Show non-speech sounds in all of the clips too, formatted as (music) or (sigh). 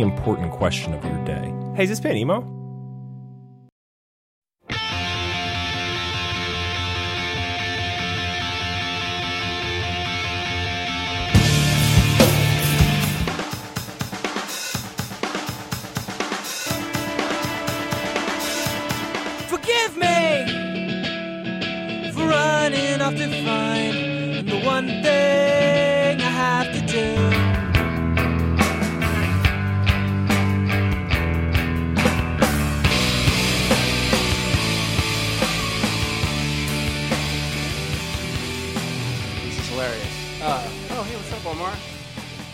important question of your day. Hey, is this band emo?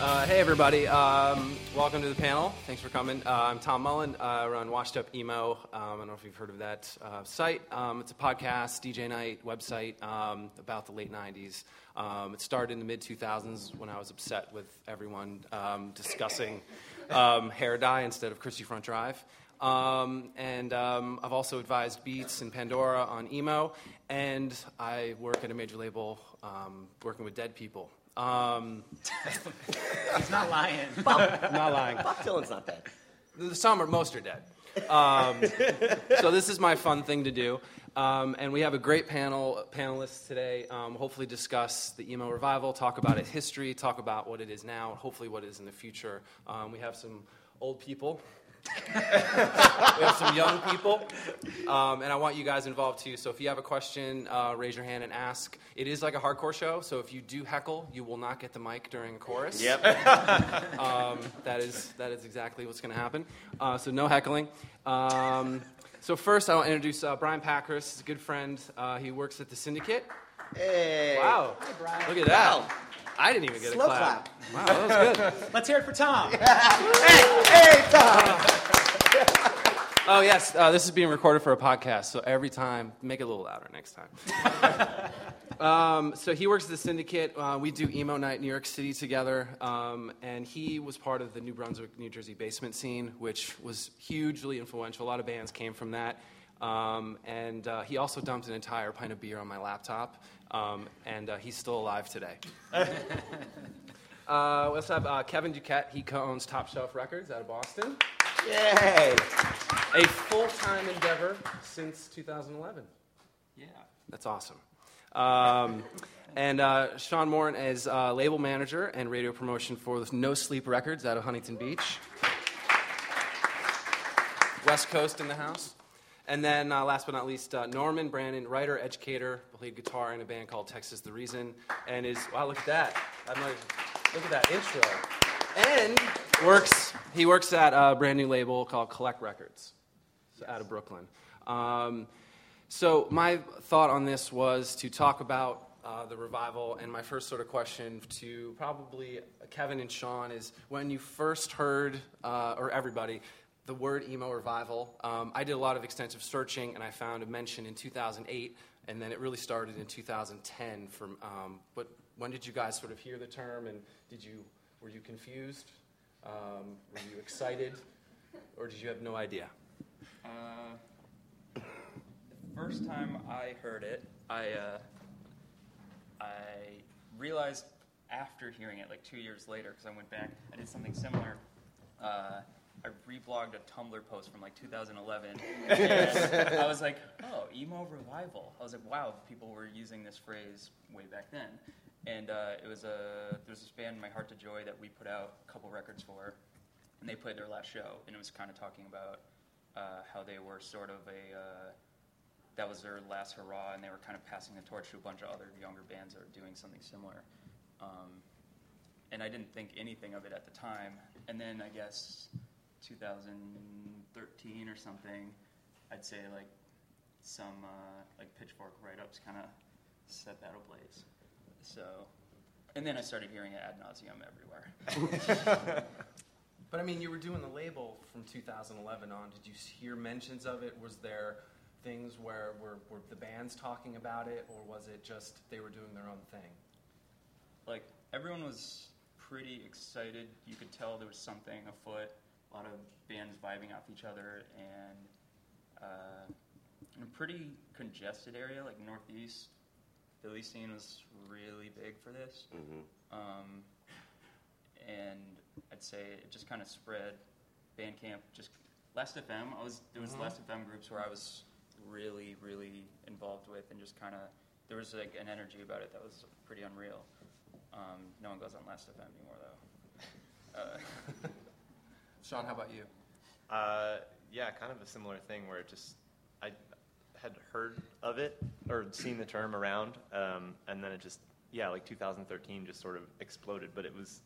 Uh, hey, everybody. Um, welcome to the panel. Thanks for coming. Uh, I'm Tom Mullen. Uh, I run Washed Up Emo. Um, I don't know if you've heard of that uh, site. Um, it's a podcast, DJ night website um, about the late 90s. Um, it started in the mid 2000s when I was upset with everyone um, discussing hair dye instead of Christie Front Drive. Um, and um, I've also advised Beats and Pandora on emo, and I work at a major label um, working with dead people. Um, (laughs) He's not lying. I'm (laughs) not lying. Bob Dylan's not dead. The- Some are, most are dead. Um, so this is my fun thing to do. Um, and we have a great panel panelists today. Um, hopefully, discuss the emo revival, talk about its history, talk about what it is now, and hopefully what it is in the future. Um, we have some old people. We have some young people, um, and I want you guys involved too. So if you have a question, uh, raise your hand and ask. It is like a hardcore show, so if you do heckle, you will not get the mic during a chorus. Yep. (laughs) Um, that is that is exactly what's going to happen. Uh, so no heckling. Um, so first, I'll introduce uh, Brian Pacris. He's a good friend. Uh, he works at the Syndicate. Hey. Wow! Look at that. I didn't even get Slow a clap. clap. Wow, that was good. (laughs) Let's hear it for Tom. (laughs) Hey, hey, Tom! Oh yes, uh, this is being recorded for a podcast, so every time, make it a little louder next time. (laughs) um, so he works at the Syndicate. Uh, we do emo night in New York City together, um, and he was part of the New Brunswick, New Jersey basement scene, which was hugely influential. A lot of bands came from that. Um, and uh, he also dumped an entire pint of beer on my laptop, um, and uh, he's still alive today. (laughs) Uh, we also have uh, Kevin Duquette. He co-owns Top Shelf Records out of Boston. Yay. A full-time endeavor since 2011. Yeah. That's awesome. Um, and uh, Sean Moran is uh, label manager and radio promotion for No Sleep Records out of Huntington Beach. West Coast in the house. And then, uh, last but not least, uh, Norman Brannon, writer, educator, played guitar in a band called Texas the Reason, and is wow, look at that! I'm like, look at that intro. And works he works at a brand new label called Collect Records, so out of Brooklyn. Um, so my thought on this was to talk about uh, the revival, and my first sort of question to probably Kevin and Sean is when you first heard, uh, or everybody, the word emo revival. Um, I did a lot of extensive searching, and I found a mention in 2008, and then it really started in 2010. From um, what, when did you guys sort of hear the term, and did you were you confused? Um, were you excited, or did you have no idea? Uh, the first time I heard it, I uh, I realized after hearing it, like two years later, because I went back, I did something similar. Uh, I reblogged a Tumblr post from like 2011. (laughs) and I was like, oh, emo revival. I was like, wow, people were using this phrase way back then. And uh, it was a there's this band, My Heart to Joy, that we put out a couple records for, and they played their last show, and it was kind of talking about uh, how they were sort of a uh, that was their last hurrah, and they were kind of passing the torch to a bunch of other younger bands that were doing something similar. Um, and I didn't think anything of it at the time. And then I guess 2013 or something, I'd say like some uh, like pitchfork write-ups kind of set that ablaze. So, and then I started hearing it ad nauseum everywhere. But I mean, you were doing the label from 2011 on. Did you hear mentions of it? Was there things where were, were the bands talking about it, or was it just they were doing their own thing? like everyone was pretty excited. You could tell there was something afoot. A lot of bands vibing off each other, and uh, in a pretty congested area like Northeast, Philly scene was really big for this. Um, and I'd say it just kind of spread. Bandcamp just Last FM. I was there was Last FM groups where I was really really involved with, and just kind of there was like an energy about it that was pretty unreal. Um, no one goes on Last FM anymore though. (laughs) Uh, Sean, how about you? Uh, yeah, kind of a similar thing where it just I had heard of it or seen the term around, um, and then it just yeah, like 2013 just sort of exploded. But it was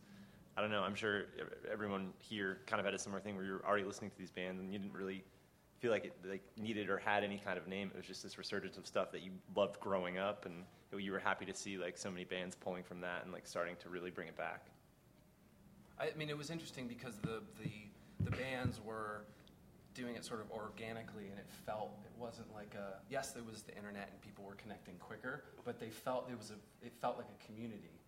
I don't know. I'm sure everyone here kind of had a similar thing where you're already listening to these bands and you didn't really feel like it like needed or had any kind of name. It was just this resurgence of stuff that you loved growing up, and you were happy to see like so many bands pulling from that and like starting to really bring it back. I mean, it was interesting because the, the, the bands were doing it sort of organically, and it felt it wasn't like a yes, there was the internet and people were connecting quicker, but they felt it was a it felt like a community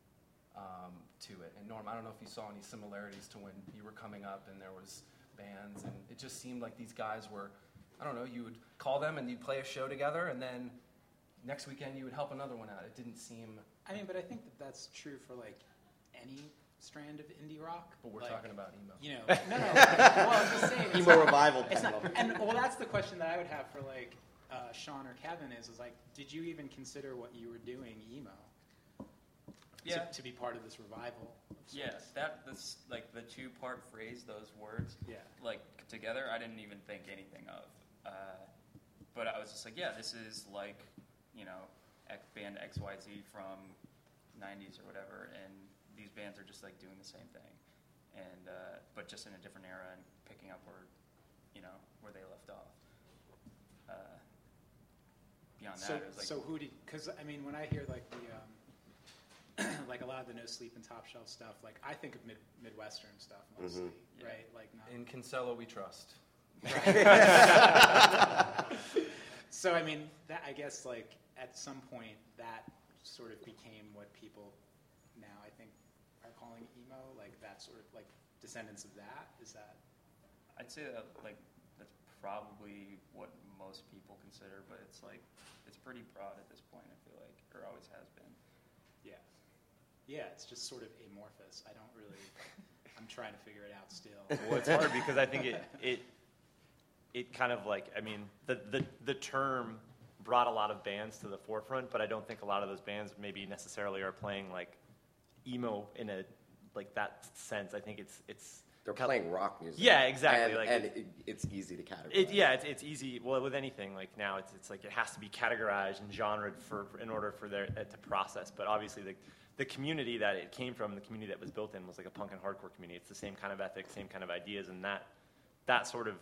um, to it. And Norm, I don't know if you saw any similarities to when you were coming up and there was bands, and it just seemed like these guys were. I don't know. You would call them and you'd play a show together, and then next weekend you would help another one out. It didn't seem. I mean, but I think that that's true for like any strand of indie rock. But we're Like, talking about emo. You know, (laughs) no, no. well, I'm just saying. It's Emo not, revival it's not, and well, that's the question that I would have for like uh, Sean or Kevin is, is like, did you even consider what you were doing emo? Yeah. To, to be part of this revival. of yeah, that that's like the two part phrase, those words. Yeah. like together, I didn't even think anything of. Uh, but I was just like, yeah, this is like, you know, X band X Y Z from '90s or whatever, and these bands are just like doing the same thing, and uh, but just in a different era and picking up where, you know, where they left off. Uh, beyond that, So, it was like, so who did? Because I mean, when I hear like the um, (clears throat) like a lot of the no sleep and top shelf stuff, like I think of mid, midwestern stuff mostly, Yeah. right? Like not. In Kinsella, we trust. (laughs) (laughs) So I mean, that I guess like at some point that sort of became what people now I think are calling emo, like that sort of like descendants of that. Is that? I'd say that like that's probably what most people consider, but it's like it's pretty broad at this point. I feel like, or always has been. Yeah. Yeah, it's just sort of amorphous. I don't really. I'm trying to figure it out still. (laughs) Well, it's hard because I think it it it kind of like I mean the the the term brought a lot of bands to the forefront, but I don't think a lot of those bands maybe necessarily are playing like emo in a like that sense. I think it's it's They're kind- playing rock music. Yeah, exactly, And, like and it- it, it's easy to categorize. It, yeah, it's, it's easy. Well, with anything like now, it's, it's like it has to be categorized and genred for, in order for there it to process. But obviously, the the community that it came from, the community that was built in, was like a punk and hardcore community. It's the same kind of ethics, same kind of ideas, and that that sort of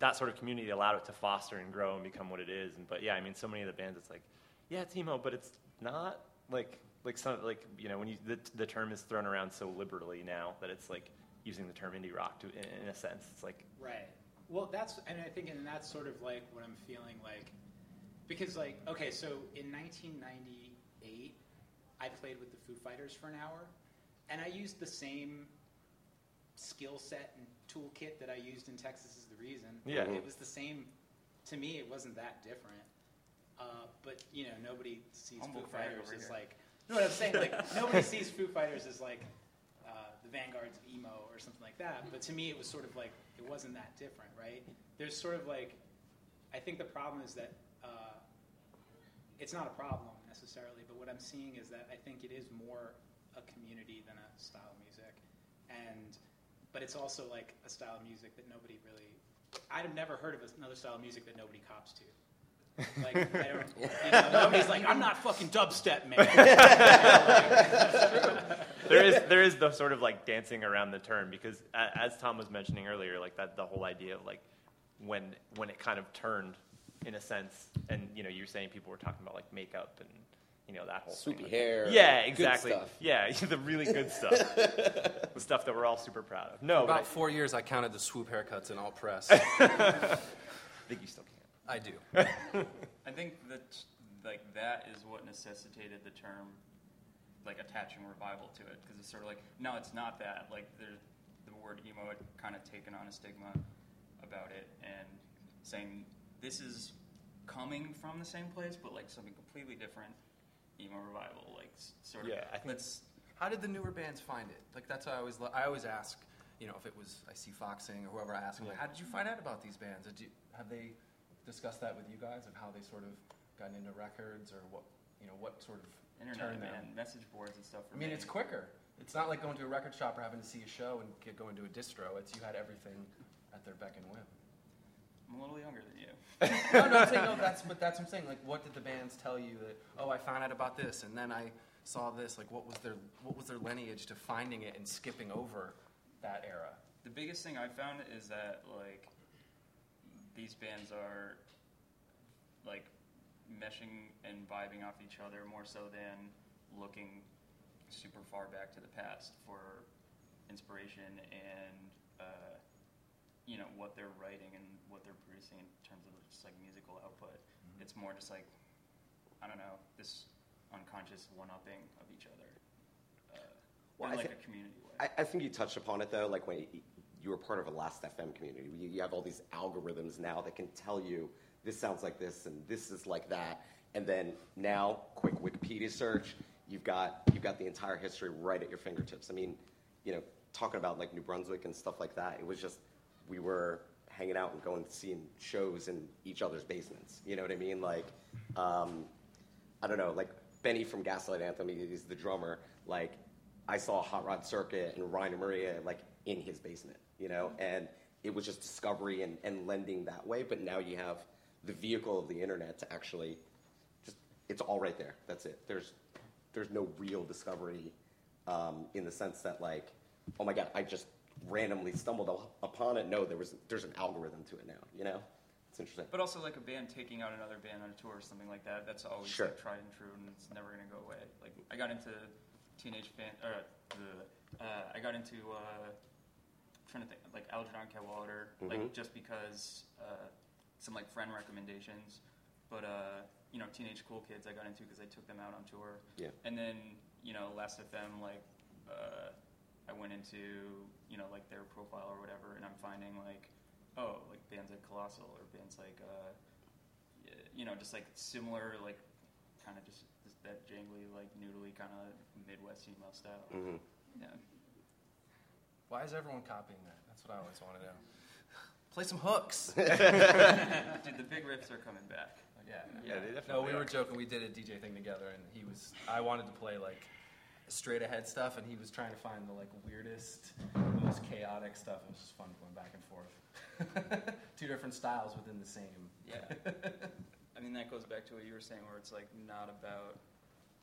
that sort of community allowed it to foster and grow and become what it is. And but yeah, I mean, so many of the bands, it's like, yeah, it's emo, but it's not like like some like you know when you the, the term is thrown around so liberally now that it's like using the term indie rock to in, in a sense. It's like Right. Well, that's and I think and that's sort of like what I'm feeling like because like okay, so in 1998 I played with the Foo Fighters for an hour and I used the same skill set and toolkit that I used in Texas is the reason. Yeah. It was the same to me it wasn't that different. Uh, but you know, nobody sees Humble Foo Fighters over as here. like no what I'm saying, like (laughs) nobody sees Foo Fighters as like uh, the vanguards of emo or something like that. But to me, it was sort of like it wasn't that different, right? There's sort of like, I think the problem is that uh, it's not a problem necessarily, but what I'm seeing is that I think it is more a community than a style of music, and but it's also like a style of music that nobody really. I'd have never heard of another style of music that nobody cops to. Like, I don't, (laughs) you know, nobody's like, I'm not fucking dubstep, man. (laughs) there is there is the sort of like dancing around the term because a- as Tom was mentioning earlier, like that the whole idea of like when when it kind of turned in a sense, and you know you're saying people were talking about like makeup and you know that whole. Swoopy Like- hair, Yeah, good exactly. stuff. Yeah, (laughs) the really good stuff, the stuff that we're all super proud of. No, but I About four years, I counted the swoop haircuts in all press. think you still can. I do. (laughs) I think that like that is what necessitated the term like attaching revival to it because it's sort of like no, it's not that. Like there's the word emo had kind of taken on a stigma about it and saying this is coming from the same place but like something completely different. Emo revival, like sort of. Yeah, I think- let's How did the newer bands find it? Like that's why I always I always ask, you know, if it was I see Foxing or whoever I ask, I'm like, how did you find out about these bands? Did you, have they discussed that with you guys of how they sort of gotten into records or what you know what sort of internet man, message boards and stuff. For I mean, me. it's quicker. It's not like going to a record shop or having to see a show and get going to a distro. It's you had everything at their beck and whim. I'm a little younger than you. no, no, I'm saying no. (laughs) That's but that's what I'm saying. Like, what did the bands tell you that? Oh, I found out about this, and then I saw this. Like, what was their what was their lineage to finding it and skipping over that era? The biggest thing I found is that like these bands are like meshing and vibing off each other more so than looking super far back to the past for inspiration and uh, you know what they're writing and what they're producing in terms of just like musical output. It's more just like I don't know this unconscious one-upping of each other uh, Well, in I like thi- a community way. I, I think you touched upon it though, like when you, were part of a Last FM community. You, you have all these algorithms now that can tell you this sounds like this and this is like that, and then now, quick Wikipedia search, you've got you've got the entire history right at your fingertips. I mean, you know, talking about like New Brunswick and stuff like that, it was just we were hanging out and going seeing shows in each other's basements. You know what I mean? Like, um, I don't know, like Benny from Gaslight Anthem, he's the drummer. Like, I saw Hot Rod Circuit and Ryan and Maria like in his basement, you know, and it was just discovery and, and lending that way. But now you have the vehicle of the internet to actually just it's all right there. That's it. There's there's no real discovery um, in the sense that like, oh my god, I just randomly stumbled upon it. No, there was there's an algorithm to it now. You know, it's interesting. But also like a band taking out another band on a tour or something like that. That's always Sure. like, tried and true, and it's never gonna go away. Like I got into teenage fan, or uh, uh, I got into uh, trying to think like Algernon Cadwallader, like Mhm. just because uh, some like friend recommendations. But uh, you know, Teenage Cool Kids I got into because I took them out on tour. Yeah. And then you know, Last FM like. Uh, I went into you know like their profile or whatever, and I'm finding like oh like bands like Colossal or bands like uh, you know just like similar like kind of just, just that jangly like noodly kind of Midwest emo style. hmm Yeah. Why is everyone copying that? That's what I always want to know. Play some hooks. (laughs) Dude, the big riffs are coming back. yeah. Yeah, they No, we are. were joking. We did a DJ thing together, and he was. I wanted to play like straight ahead stuff, and he was trying to find the like weirdest, most chaotic stuff. It was just fun going back and forth. (laughs) Two different styles within the same. Yeah. I mean that goes back to what you were saying, where it's like not about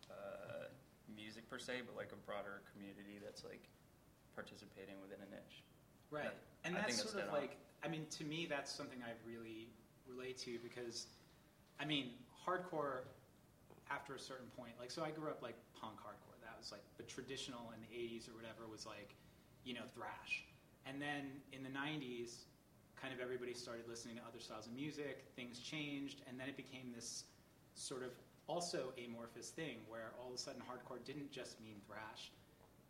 uh, music per se, but like a broader community that's like participating within a niche. Right. Yeah, And I that's sort of dead on. like, I mean, to me, that's something I really relate to because, I mean, hardcore after a certain point, like, so I grew up like punk hardcore. That was like the traditional in the 80s or whatever was like, you know, thrash. And then in the 90s, kind of everybody started listening to other styles of music, things changed, and then it became this sort of also amorphous thing where all of a sudden hardcore didn't just mean thrash.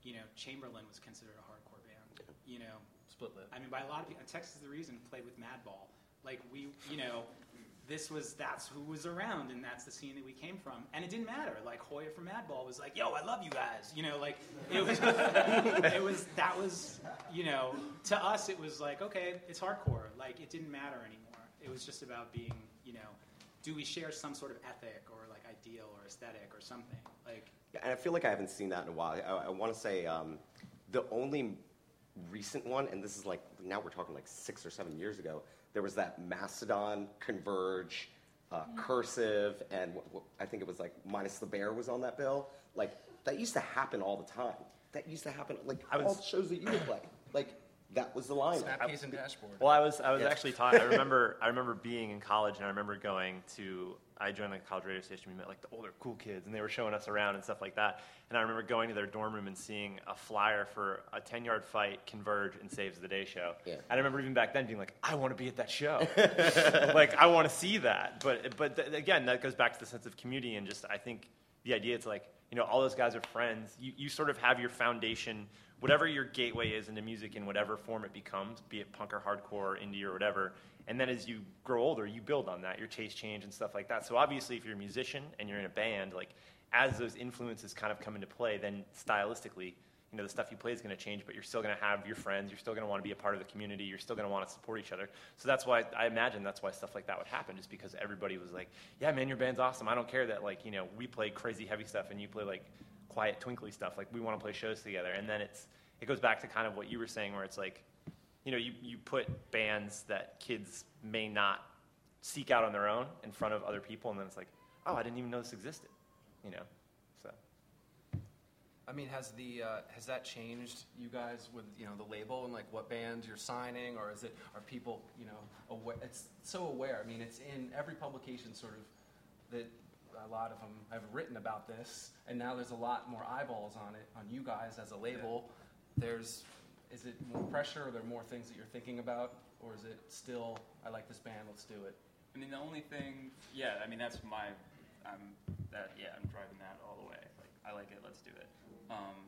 You know, Chamberlain was considered a hardcore band. You know, Split lip. I mean, by a lot of people, Texas is the reason played with Madball. Like we, you know, this was that's who was around, and that's the scene that we came from. And it didn't matter. Like Hoya from Madball was like, "Yo, I love you guys." You know, like it was, (laughs) it was that was, you know, to us it was like, okay, it's hardcore. Like it didn't matter anymore. It was just about being, you know, do we share some sort of ethic or like ideal or aesthetic or something? Like Yeah, and I feel like I haven't seen that in a while. I, I want to say um, the only recent one, and this is like now we're talking like six or seven years ago. There was that Mastodon, Converge, uh, cursive, and wh- wh- I think it was like minus the bear was on that bill. Like that used to happen all the time. That used to happen like I was- all the shows that you would play. Like that was the line. Snapcase and dashboard. Well, I was I was Yeah. actually taught. I remember I remember being in college, and I remember going to. I joined like a college radio station. We met like the older cool kids, and they were showing us around and stuff like that. And I remember going to their dorm room and seeing a flyer for a ten yard fight, Converge, and Saves the Day show. Yeah. And I remember even back then being like, I want to be at that show. (laughs) like I want to see that. But but th- again, that goes back to the sense of community and just I think the idea it's like you know all those guys are friends. You you sort of have your foundation, whatever your gateway is into music in whatever form it becomes, be it punk or hardcore or indie or whatever. And then as you grow older, you build on that. Your taste change and stuff like that. So obviously, if you're a musician and you're in a band, like as those influences kind of come into play, then stylistically, you know, the stuff you play is going to change, but you're still going to have your friends. You're still going to want to be a part of the community. You're still going to want to support each other. So that's why I imagine that's why stuff like that would happen, just because everybody was like, "Yeah, man, your band's awesome. I don't care that like you know we play crazy heavy stuff and you play like quiet twinkly stuff. Like we want to play shows together." And then it's it goes back to kind of what you were saying, where it's like, you know, you you put bands that kids may not seek out on their own in front of other people, and then it's like, "Oh, I didn't even know this existed," you know. So. I mean, has the uh, has that changed you guys with you know the label and like what bands you're signing, or is it are people you know aware? It's so aware. I mean, it's in every publication sort of that a lot of them have written about this, and now there's a lot more eyeballs on it on you guys as a label. There's is it more pressure? Are there more things that you're thinking about, or is it still I like this band, let's do it? I mean, the only thing, yeah, I mean, that's my, I'm, that, yeah, I'm driving that all the way. Like, I like it, let's do it. Um,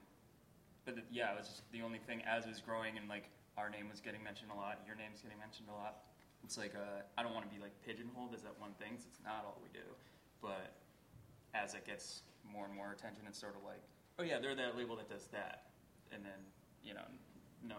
but the, yeah, it was just the only thing as it was growing and like our name was getting mentioned a lot, your name's getting mentioned a lot. It's like, uh, I don't want to be like pigeonholed as that one thing, 'cause it's not all we do. But as it gets more and more attention, it's sort of like, oh yeah, they're that label that does that. And then, you know, no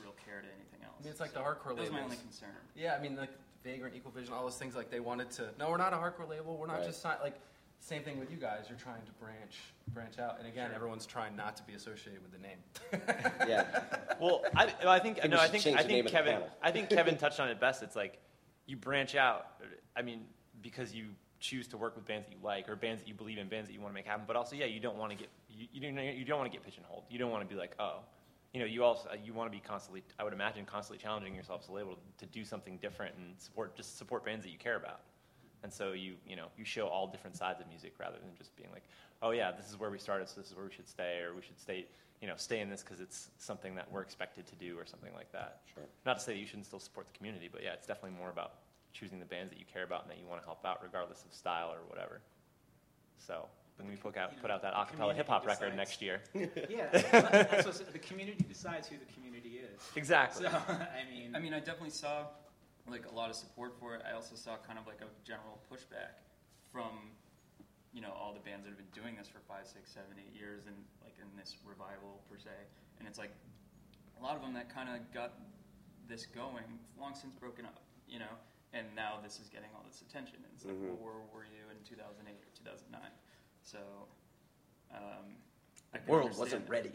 real care to anything else. I mean, it's like So the hardcore That was my only concern. Yeah, I mean, like Vagrant, Equal Vision, all those things. Like they wanted to. No, we're not a hardcore label. We're not Right. just not like. Same thing with you guys. You're trying to branch, branch out, and again, everyone's trying not to be associated with the name. (laughs) yeah. (laughs) Well, I, well, I think Think no, I think I think Kevin. I think Kevin touched on it best. It's like you branch out. I mean, because you choose to work with bands that you like or bands that you believe in, bands that you want to make happen. But also, yeah, you don't want to get you, you don't you don't want to get pigeonholed. You don't want to be like, oh, you know, you also uh, you want to be constantly. I would imagine constantly challenging yourself as a label to do something different and support just support bands that you care about. And so you you know you show all different sides of music rather than just being like, oh yeah, this is where we started, so this is where we should stay, or we should stay you know stay in this because it's something that we're expected to do or something like that. Sure. Not to say that you shouldn't still support the community, but yeah, it's definitely more about choosing the bands that you care about and that you want to help out, regardless of style or whatever. So when we put out put out that acapella community hip hop record next year, (laughs) Yeah, (laughs) that's what, the community decides who the community is. exactly. So, (laughs) I mean, I mean, I definitely saw like a lot of support for it. I also saw kind of like a general pushback from you know all the bands that have been doing this for five, six, seven, eight years, and like in this revival per se. And it's like a lot of them that kind of got this going long since broken up, you know. And now this is getting all this attention. And it's like, Mhm. well, where were you in 2008 or 2009? So. Um, I The can world wasn't that. ready.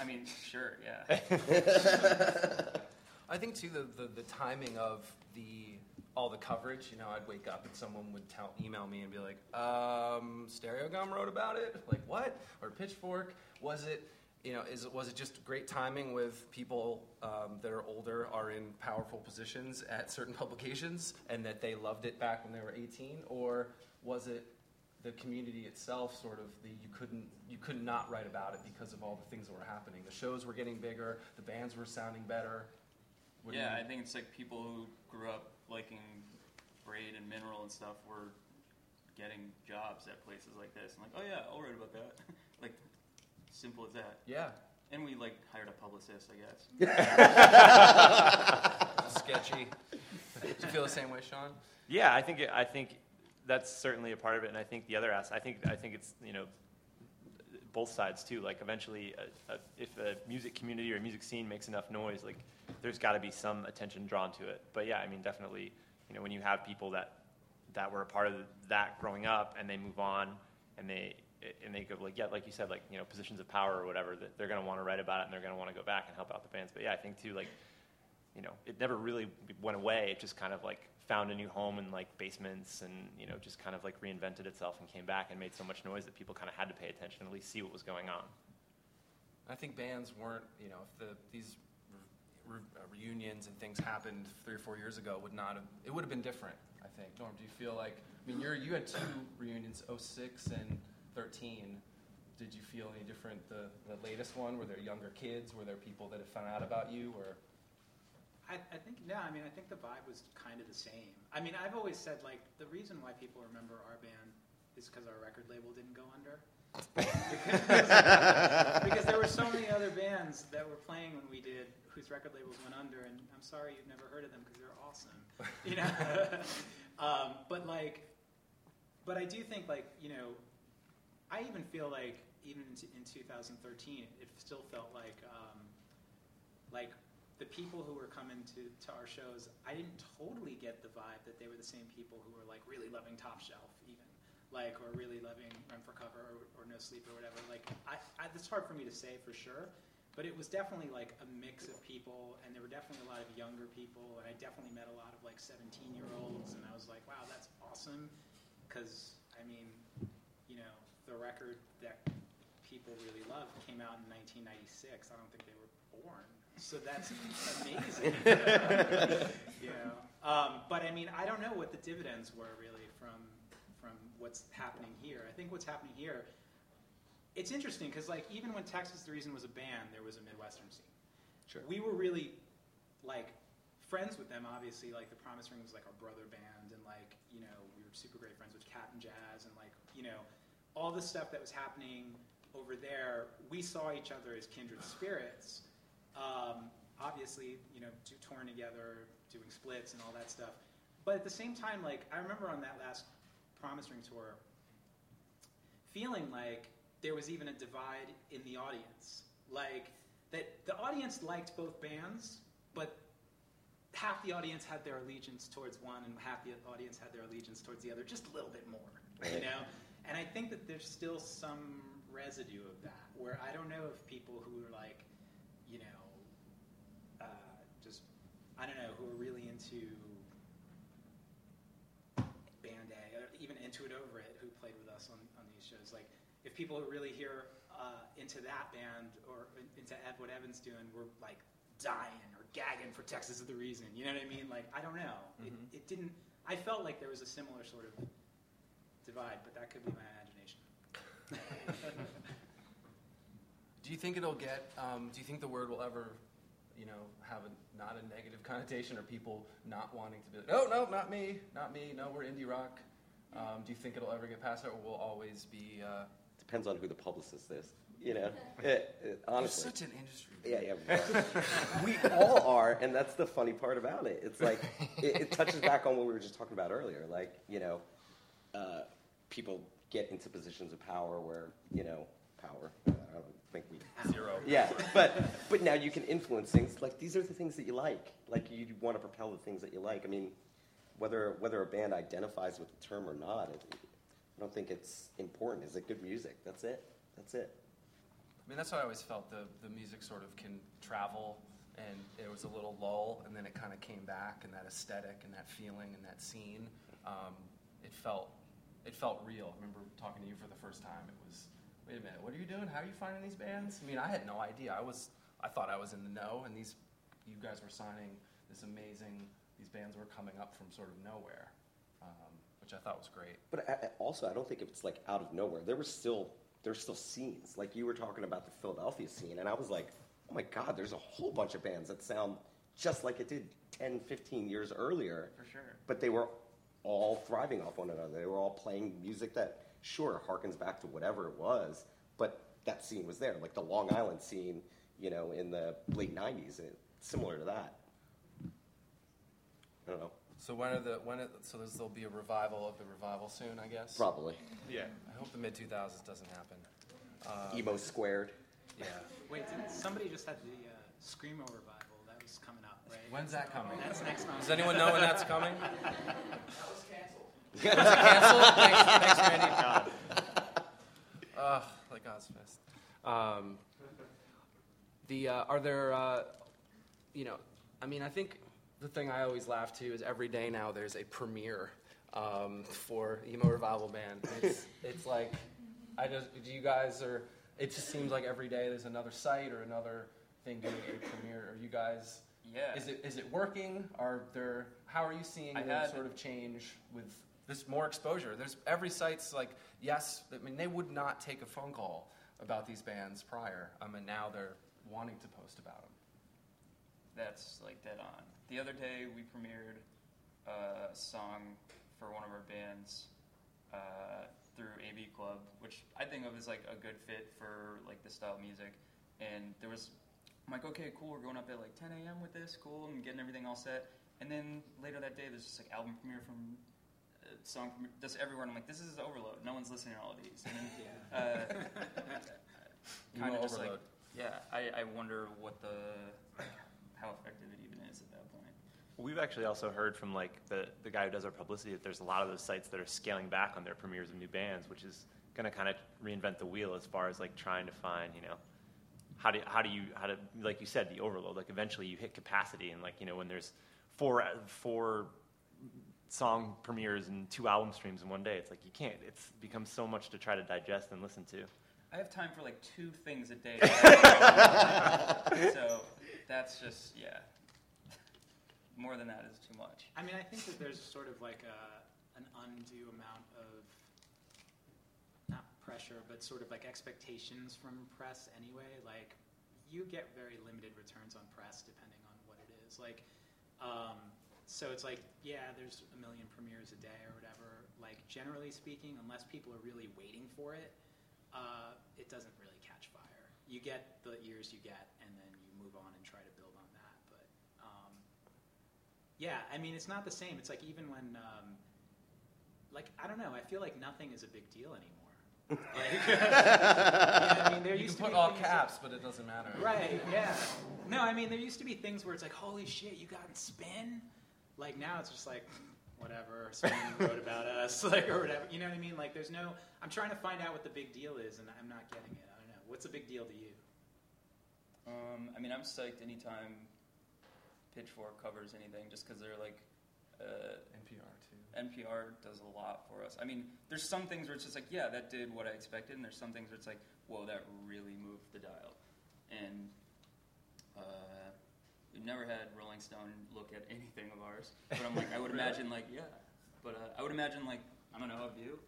I mean, sure, yeah. (laughs) I think too the, the, the timing of the all the coverage. You know, I'd wake up and someone would tell email me and be like, um, Stereogum wrote about it. Like what? Or Pitchfork? Was it? You know, is it was it just great timing with people um, that are older are in powerful positions at certain (laughs) publications and that they loved it back when they were 18, or was it the community itself sort of the you couldn't you could not write about it because of all the things that were happening. The shows were getting bigger, the bands were sounding better. What do yeah, you- I think it's like people who grew up liking braid and mineral and stuff were getting jobs at places like this. And like, oh yeah, I'll write about that. (laughs) like, simple as that. yeah. And we like hired a publicist, I guess. (laughs) (laughs) sketchy. Do you feel the same way, Sean? Yeah, I think it, I think that's certainly a part of it, and I think the other aspect, I think I think it's you know both sides too. Like eventually, a, a, if a music community or a music scene makes enough noise, like there's got to be some attention drawn to it. But yeah, I mean, definitely, you know, when you have people that that were a part of that growing up and they move on and they and they go like yeah, like you said, like you know, positions of power or whatever, that they're going to want to write about it and they're going to want to go back and help out the bands. But yeah, I think too, like you know, it never really went away. It just kind of like found a new home in like basements and you know just kind of like reinvented itself and came back and made so much noise that people kind of had to pay attention and at least see what was going on. I think bands weren't, you know, if the, these re, re, uh, reunions and things happened three or four years ago, would not have, it would have been different, I think. Norm, do you feel like, I mean, you're, you had two reunions, 06 and 13. Did you feel any different the, the latest one? Were there younger kids? Were there people that had found out about you? Or I, I think no. I mean, I think the vibe was kind of the same. I mean, I've always said like the reason why people remember our band is because our record label didn't go under. because, (laughs) because there were so many other bands that were playing when we did whose record labels went under, and I'm sorry you've never heard of them because they're awesome, you know. (laughs) um, but like, but I do think like you know, I even feel like even in, in 2013, it still felt like um, like the people who were coming to, to our shows, I didn't totally get the vibe that they were the same people who were like really loving Top Shelf, even like or really loving Run for Cover or, or No Sleep or whatever. Like, I, I, it's hard for me to say for sure, but it was definitely like a mix of people, and there were definitely a lot of younger people, and I definitely met a lot of like 17 year olds, and I was like, wow, that's awesome, because I mean, you know, the record that people really love came out in 1996. I don't think they were born. So that's amazing. (laughs) you know, um, but I mean, I don't know what the dividends were really from from what's happening here. I think what's happening here, it's interesting because like even when Texas the Reason was a band, there was a Midwestern scene. Sure. We were really like friends with them. Obviously, like the Promise Ring was like our brother band, and like you know we were super great friends with Cap'n Jazz, and like you know all the stuff that was happening over there. We saw each other as kindred spirits. Um, obviously, you know, do, touring together, doing splits and all that stuff. But at the same time, like I remember on that last Promise Ring tour, feeling like there was even a divide in the audience, like that the audience liked both bands, but half the audience had their allegiance towards one, and half the audience had their allegiance towards the other, just a little bit more, you know. And I think that there's still some residue of that, where I don't know if people who are like, you know, I don't know, who are really into Band A, or even Into It Over It, who played with us on, on these shows, like if people are really here uh, into that band or into Ed, what Evan's doing, we're like dying or gagging for Texas is the reason. You know what I mean? Like I don't know. It, it didn't. I felt like there was a similar sort of divide, but that could be my imagination. (laughs) do you think it'll get, um, do you think the word will ever, you know, have a, not a negative (laughs) connotation or people not wanting to be like, no, no, not me, not me, no, we're indie rock? Um, do you think it'll ever get past that or will always be, uh, Depends on who the publicist is. You know, (laughs) it, it, you're honestly. such an industry. Yeah, yeah. (laughs) we all are, and that's the funny part about it. It's like it, it touches back on what we were just talking about earlier. Like you know, uh, people get into positions of power where you know power. I don't think we Zero. Yeah, but but now you can influence things. Like these are the things that you like. Like you want to propel the things that you like. I mean, whether whether a band identifies with the term or not, it, I don't think it's important. Is it good music? That's it. That's it. I mean, that's why I always felt the, the music sort of can travel, and it was a little lull, and then it kind of came back, and that aesthetic, and that feeling, and that scene, um, it felt it felt real. I remember talking to you for the first time. It was, wait a minute, what are you doing? How are you finding these bands? I mean, I had no idea. I was, I thought I was in the know, and these, you guys were signing this amazing. These bands were coming up from sort of nowhere, um, which I thought was great. But I, I- also, I don't think it's like out of nowhere. There were still there's still scenes. Like you were talking about the Philadelphia scene, and I was like, oh my god, there's a whole bunch of bands that sound just like it did 10, 15 years earlier. For sure. But they were all thriving off one another. They were all playing music that, sure, harkens back to whatever it was, but that scene was there. Like the Long Island scene, you know, in the late 90s, and similar to that. I don't know. So when are the when it, so there'll be a revival of the revival soon, I guess. Probably. Yeah. I hope the mid 2000s doesn't happen. Uh, Emo squared. yeah. Wait, didn't, somebody just had the uh, Screamo revival. That was coming up, right? When's that coming? That's next month. Does anyone know when that's coming? (laughs) That was it canceled? (laughs) thanks, thanks, Randy. Ugh, like Ozzfest. Um, the uh, are there, uh, you know, I mean, I think the thing I always laugh to is every day now there's a premiere um, for emo revival band. It's it's like I just do you guys are. It just seems like every day there's another site or another thing doing a premiere. Are you guys? Yeah. Is it is it working? Are there? How are you seeing I the had- sort of change with this more exposure? There's every site's like yes. I mean they would not take a phone call about these bands prior. I mean now they're wanting to post about them. That's like dead on. The other day we premiered a song for one of our bands uh, through AV Club, which I think of as like a good fit for like this style of music. And there was, I'm like, okay, cool, we're going up at like 10 a.m. with this, cool, and getting everything all set. And then later that day, there's just like album premiere from song premiere, just everywhere. And I'm like, this is overload. No one's listening to all of these. And then, uh, kind Emo of just like, overload. yeah, I, I wonder what the how effective it even is at that point. We've actually also heard from like the, the guy who does our publicity that there's a lot of those sites that are scaling back on their premieres of new bands, which is going to kind of reinvent the wheel as far as like trying to find, you know, how do how do you how to like you said the overload like eventually you hit capacity and like you know when there's four four song premieres and two album streams in one day it's like you can't it's become so much to try to digest and listen to I have time for like two things a day. (laughs) so that's just yeah. More than that is too much. I mean, I think that there's sort of like a, an undue amount of not pressure, but sort of like expectations from press anyway. Like, you get very limited returns on press depending on what it is. Like, um, so it's like, yeah, there's a million premieres a day or whatever. Like, generally speaking, unless people are really waiting for it, uh, it doesn't really catch fire. You get the ears you get, and then you move on and try to build on that. But um, yeah, I mean, it's not the same. It's like even when, um, like, I don't know. I feel like nothing is a big deal anymore. Like, (laughs) yeah, I mean, there You used can to put be all caps, but it doesn't matter. Right, yeah. No, I mean, there used to be things where it's like, holy shit, you got spin? Like, now it's just like, whatever, someone (laughs) wrote about us, (laughs) like, or whatever. You know what I mean? Like, there's no, I'm trying to find out what the big deal is, and I'm not getting it. I don't know. What's a big deal to you? Um, I mean, I'm psyched anytime Pitchfork covers anything, just because they're like. Uh, NPR too. NPR does a lot for us. I mean, there's some things where it's just like, yeah, that did what I expected, and there's some things where it's like, whoa, that really moved the dial. And uh, never had Rolling Stone look at anything of ours, but I'm like, I would (laughs) imagine like, yeah, but uh, I would imagine like, I don't know, of you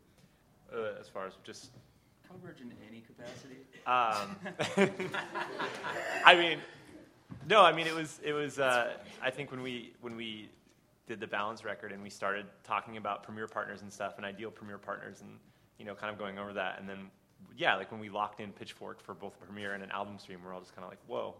uh, as far as just coverage in any capacity. Um, (laughs) I mean, no, I mean it was it was. Uh, I think when we when we did the balance record and we started talking about premiere partners and stuff and ideal premiere partners and you know kind of going over that and then yeah, like when we locked in Pitchfork for both a premiere and an album stream, we're all just kind of like, whoa,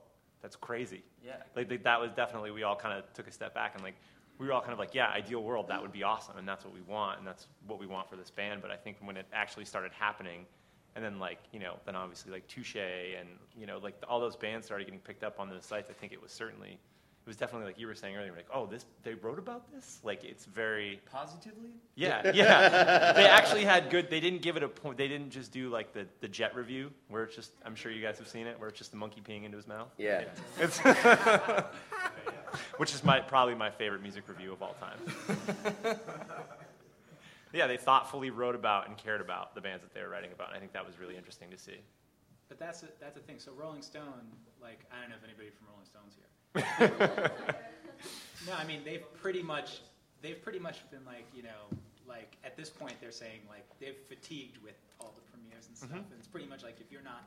that's crazy. Yeah. Like th- that was definitely we all kind of took a step back and like we were all kind of like, yeah, ideal world, that would be awesome, and that's what we want, and that's what we want for this band. But I think when it actually started happening, and then like you know, then obviously like Touche and you know, like all those bands started getting picked up on those sites. I think it was certainly, it was definitely like you were saying earlier, like, oh, this they wrote about this. Like it's very Positively? yeah, (laughs) yeah. they actually had good. They didn't give it a point. They didn't just do like the, the jet review where it's just. I'm sure you guys have seen it, where it's just the monkey peeing into his mouth. Yeah. It's (laughs) which is my probably my favorite music review of all time. (laughs) yeah, they thoughtfully wrote about and cared about the bands that they were writing about. And I think that was really interesting to see. But that's a, that's the thing. So Rolling Stone, like I don't know if anybody from Rolling Stone's here. No, I mean they've pretty much they've pretty much been like you know like at this point they're saying like they've fatigued with all the premieres and stuff, and it's pretty much like if you're not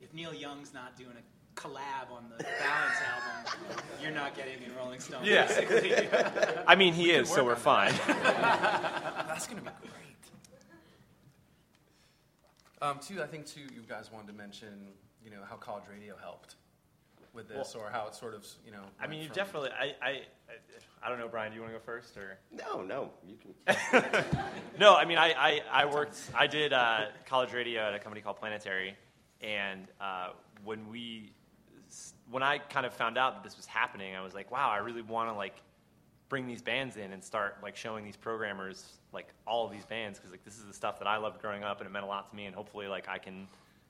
if Neil Young's not doing a collab on the Balance album, you're not getting in Rolling Stone. Yeah. basically. (laughs) I mean, he is, so we're fine. That's gonna be great. Um, too, I think too, you guys wanted to mention, you know, how college radio helped with this, or how it sort of, you know. I mean, you from- definitely. I, I, I don't know, Brian. Do you want to go first, or? No, no, you can. (laughs) No, I mean, I, I, I worked, I did uh, college radio at a company called Planetary, and uh, when we, when I kind of found out that this was happening, I was like, wow, I really want to like bring these bands in and start like showing these programmers like all of these bands because like this is the stuff that I loved growing up and it meant a lot to me, and hopefully like I can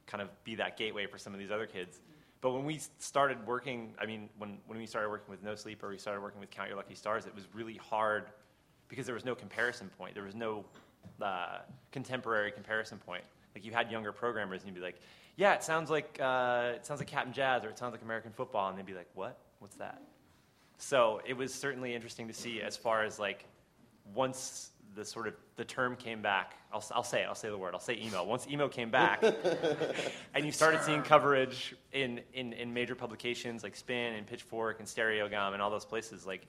kind of be that gateway for some of these other kids. But when we started working, I mean, when, when we started working with No Sleep or we started working with Count Your Lucky Stars, it was really hard because there was no comparison point. There was no uh, contemporary comparison point. Like you had younger programmers and you'd be like, yeah, it sounds like, uh, it sounds like Cap'n Jazz or it sounds like American football. And they'd be like, what? What's that? So it was certainly interesting to see as far as like once the sort of the term came back. I'll, I'll say it. I'll say the word. I'll say emo. Once emo came back, (laughs) and you started seeing coverage in, in, in major publications like Spin and Pitchfork and Stereogum and all those places, like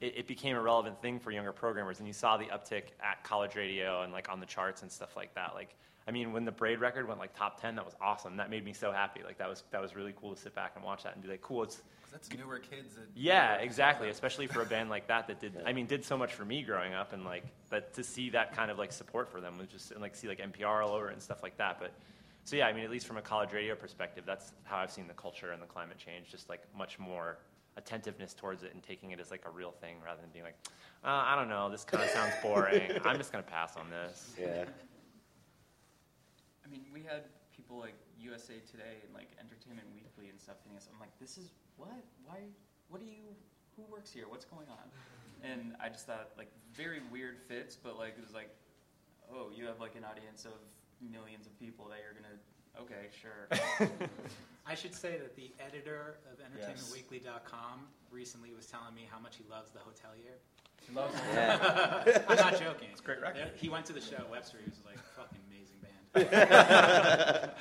it, it became a relevant thing for younger programmers. And you saw the uptick at college radio and like on the charts and stuff like that. Like I mean, when the Braid record went like top ten, that was awesome. That made me so happy. Like that was that was really cool to sit back and watch that and be like, cool. It's That's newer kids. That, yeah, exactly. Especially for a band like that that did, I mean, did so much for me growing up, and like, but to see that kind of like support for them was just, and like see like NPR all over and stuff like that. But so yeah, I mean, at least from a college radio perspective, that's how I've seen the culture and the climate change, just like much more attentiveness towards it and taking it as like a real thing rather than being like, uh, I don't know, this kind of sounds (laughs) boring. I'm just gonna pass on this. Yeah. I mean, we had people like USA Today and like Entertainment Weekly and stuff hitting us. I'm like, this is what? Why? What do you? Who works here? What's going on? And I just thought like very weird fits, but like it was like, oh, you have like an audience of millions of people that you're gonna. Okay, sure. (laughs) I should say that the editor of Yes. EntertainmentWeekly.com recently was telling me how much he loves The Hotelier. He loves (laughs) it. Yeah. I'm not joking. It's a great record. He went to the show, Webster. He was like, fucking amazing band. (laughs)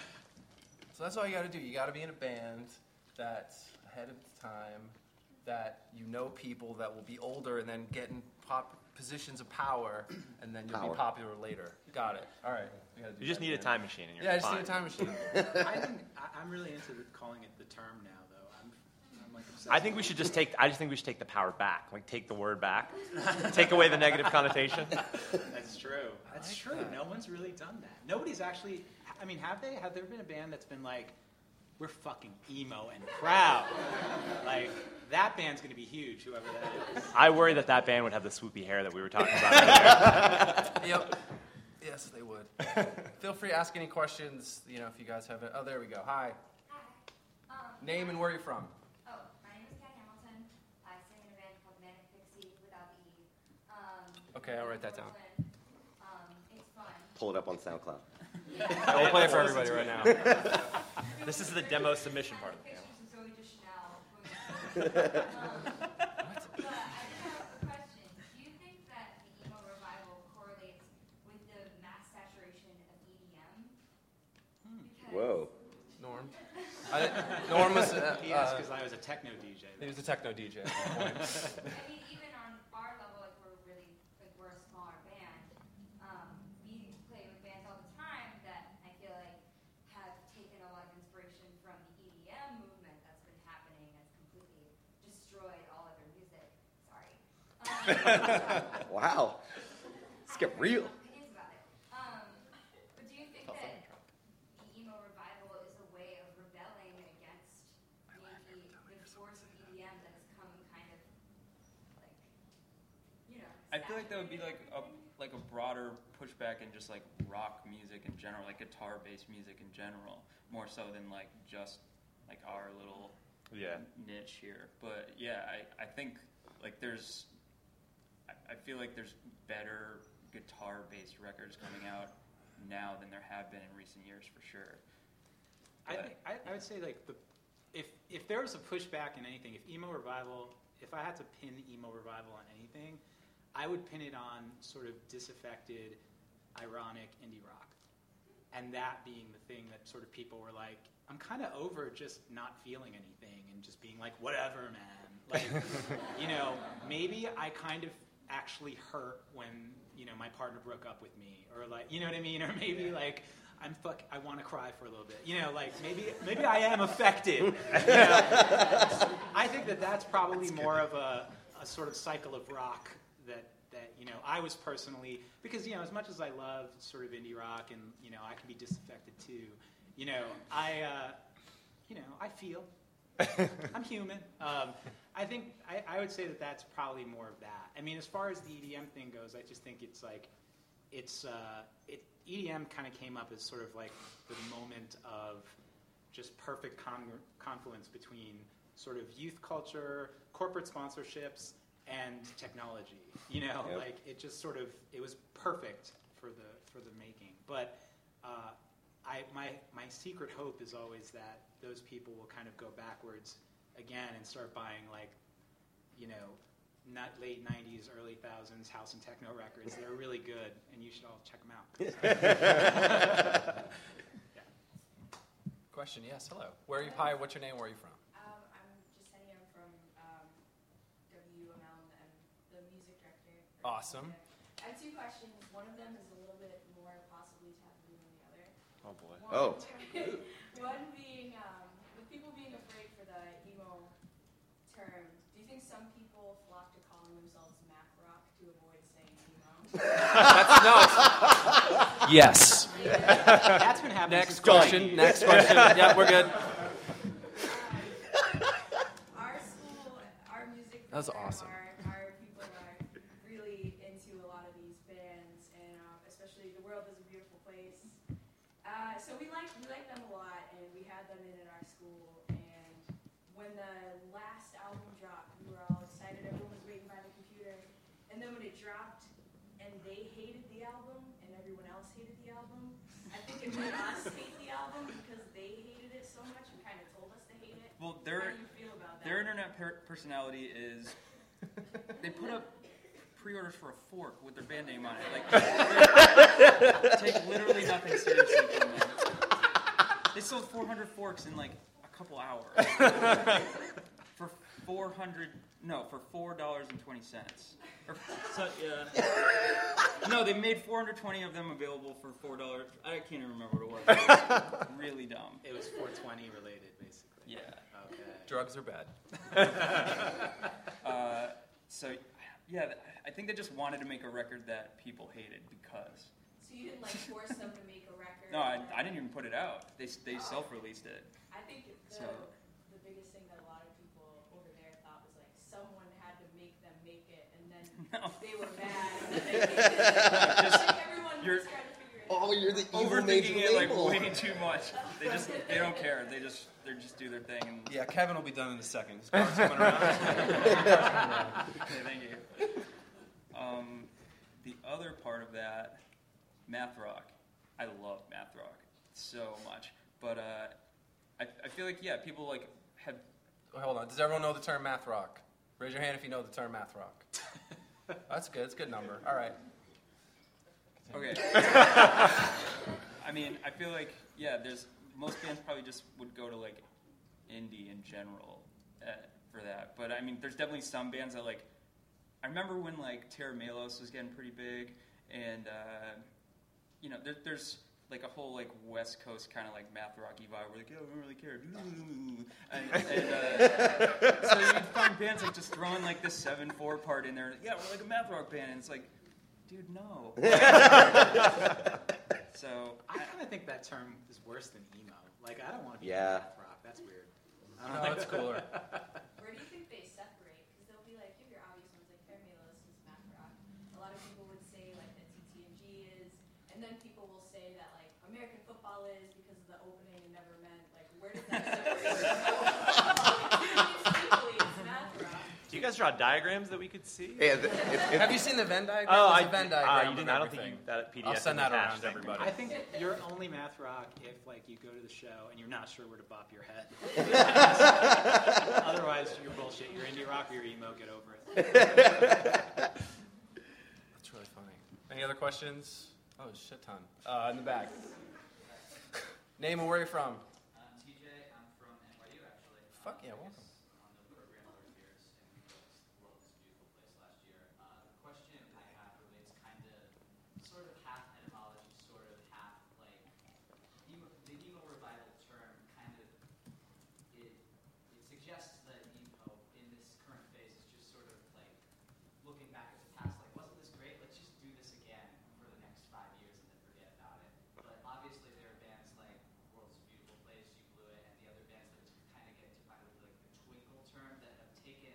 So that's all you got to do. You got to be in a band that's ahead of time, that you know people that will be older and then get in pop positions of power, and then you'll Power. be popular later. Got it. All right. We gotta do You just that need a again. time machine, and you're Yeah, I just fine. need a time machine. (laughs) I think I, I'm really into the, calling it the term now, though. I'm, I'm like obsessed. I think we should just take. I just think we should take the power back. Like take the word back, (laughs) take away the negative connotation. That's true. That's like true. that. No one's really done that. Nobody's actually. I mean, have they? Have there been a band that's been like, we're fucking emo and proud? like that band's gonna be huge, whoever that is. I worry that that band would have the swoopy hair that we were talking about earlier. (laughs) yep. Yes, they would. (laughs) Feel free to ask any questions. You know, if you guys have it. Oh, there we go. Hi. Hi. Um, Name and where are you're from. oh, my name is Kat Hamilton. I sing in a band called Manic Pixie without the E. Um, Okay, I'll write that down. Um, it's fun. Pull it up on SoundCloud. I will play it for everybody right now. (laughs) This is the demo submission part of the Pictures of Zooey Deschanel. but I did have a question. Do you think that the emo revival correlates with the mass saturation of EDM? Because Whoa. Norm. I, Norm was. Uh, (laughs) He asked uh, because I was a techno DJ. he was a techno DJ. (laughs) at one point. I mean, even on our level, like we're really, like we're a smaller band. Um, we play with bands all the time that I feel like have taken a lot of inspiration from the EDM movement that's been happening. That's completely destroyed all of their music. Sorry. Um, Wow. Let's get real. opinions about it. Um, but do you think that the emo revival is a way of rebelling against maybe the force of EDM that has come kind (laughs) of like, you real. I feel like that would be like a like a broader pushback in just like rock music in general, like guitar-based music in general, more so than like just like our little Yeah. niche here. But yeah, I, I think like there's I, feel like there's better guitar based records coming out now than there have been in recent years for sure. I, think, I, I would say like the if if there was a pushback in anything, if emo revival, if I had to pin emo revival on anything, I would pin it on sort of disaffected, ironic indie rock, and that being the thing that sort of people were like, I'm kind of over just not feeling anything and just being like, whatever, man. Like, (laughs) you know, maybe I kind of actually hurt when you know my partner broke up with me, or like, you know what I mean, (laughs) or maybe like. I'm fuck. I want to cry for a little bit. You know, like maybe maybe I am affected. (laughs) You know? I think that that's probably more of a, a sort of cycle of rock that that you know I was personally because you know as much as I love sort of indie rock and you know I can be disaffected too. You know, I uh, you know I feel. (laughs) I'm human. Um, I think I, I would say that that's probably more of that. I mean, as far as the EDM thing goes, I just think it's like it's uh, it EDM kind of came up as sort of like the moment of just perfect con- confluence between sort of youth culture, corporate sponsorships, and technology. You know, Yep. like it just sort of it was perfect for the for the making. But uh, I my my secret hope is always that those people will kind of go backwards again and start buying like you know not late 90s early thousands house and techno records they're really good and you should all check them out (laughs) Question, yes, hello. Where are you, hi, what's your name, where are you from? Um, I'm just heading in from um, WML and the music director. Awesome. I have two questions. One of them is a little bit more possibly taboo than the other. Oh boy. One, Oh. (laughs) one being, um, with people being afraid for the emo term, do you think some people flock to calling themselves math rock to avoid saying emo? That's, no, Yes. that's been happening Next since question, next question. (laughs) Yeah, we're good. Our school, our music That was awesome. Our, our people are really into a lot of these bands, and um, especially "The World Is a Beautiful Place." Uh, so we like we like them a lot, and we had them in at our school. And when the last album dropped, we were all excited. Everyone was waiting by the computer, and then when it dropped, and they hated the album, and everyone else hated the album. I think it made us hate the album because they hated it so much and kind of told us to hate it. Well, How their do you feel about that? their internet per- personality is they put up pre-orders for a fork with their band name on it. Like take literally nothing seriously from them. They sold 400 forks in like a couple hours (laughs) for 400. No, for four dollars and twenty cents. So, yeah. No, they made 420 of them available for four dollars. I can't even remember what it was. It was (laughs) really dumb. it was 420 related basically Yeah. okay Drugs are bad. (laughs) Uh, so, yeah, I think they just wanted to make a record that people hated because. So you didn't like force them to make a record? No, I, I didn't even put it out. They, s- they self-released it. I think the, So- the biggest thing that a lot of people over there thought was like someone had to make them make it, and they were mad. And then they hated it. Just- like everyone you're- was trying to figure it Oh, you're the Overthinking it like label. way too much. They just (laughs) they don't care. They just they just do their thing and Yeah, Kevin will be done in a second. His (laughs) car's coming around. Okay, thank you. Um, the other part of that, math rock. I love math rock so much, but uh, I, I feel like yeah, people like have Hold on, does everyone know the term math rock? Raise your hand if you know the term math rock. (laughs) That's good, That's a good number. All right. Okay. (laughs) I mean, I feel like yeah, there's most bands probably just would go to like indie in general uh, for that, but I mean, there's definitely some bands that like. I remember when like Tera Melos was getting pretty big, and uh, you know, there, there's like a whole like West Coast kind of like math rocky vibe. We're like, yeah, we don't really care, and, and uh, (laughs) so you'd find bands like just throwing like this seven four part in there. Yeah, we're like a math rock band, and it's like, dude, no. (laughs) so I kind of think that term is worse than emo. Like, I don't want to be Yeah. math rock. That's weird. No, it's cooler. Where do you think they separate? Because they'll be like, you have your obvious ones like Tera Melos is math rock. A lot of people would say like that TTNG is, and then people will say that like American football is because of the opening and never meant. Like, where does that separate? It's equally, it's math rock. Do you guys draw diagrams that we could see? Yeah, the- it- it- Have you seen the Venn diagram? Oh, There's I a Venn uh, diagram. you didn't. I don't think you, that PDF. I'll send that isn't around to everybody. I think you're only math rock if like you go to the show and you're not sure where to bop your head. (laughs) Otherwise, you're bullshit. You're indie rock or you're emo. Get over it. That's really funny. Any other questions? Oh, shit ton. Uh, in the back. (laughs) Name and where you're from. I'm TJ. I'm from NYU actually. Fuck yeah, welcome. On the program over here, and we built the world is a beautiful place last year. Uh, the question I have relates kind of, sort of half etymology, sort of half like emo, the emo revival term. Kind of, it it suggests that emo in this current phase is just sort of like looking back at the past, like wasn't this great? Let's just do this again for the next five years and then forget about it. But obviously there are bands like World's a Beautiful Place, You Blew It, and the other bands that kind of get defined with like the twinkle term that have taken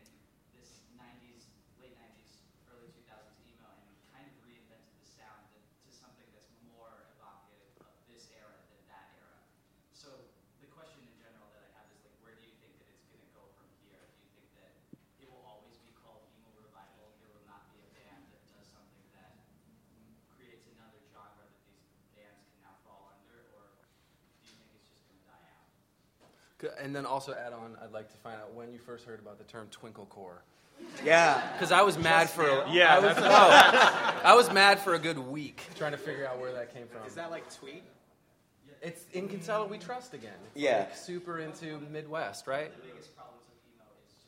this 90s, late 90s, early 2000s emo and kind of reinvented the sound to, to something that's more evocative of this era than that era. So the question in C- And then also add on, I'd like to find out when you first heard about the term twinklecore. Yeah. Because I was mad for a, Yeah, I was, that's- (laughs) no, I was mad for a good week trying to figure out where that came from. Is that like tweet? It's in Kinsella we trust again. It's Yeah. like super into Midwest, right? The biggest problems with emo is just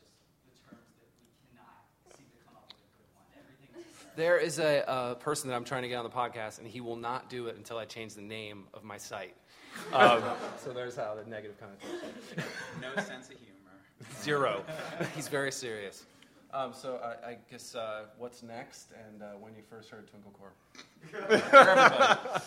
the terms that we cannot seem to come up with a good one. Everything There is a, a person that I'm trying to get on the podcast, and he will not do it until I change the name of my site. Um, so there's how the negative connotation. No sense of humor. Zero. (laughs) He's very serious. Um, so I, I guess uh, what's next, and uh, when you first heard Twinklecore? (laughs) For everybody.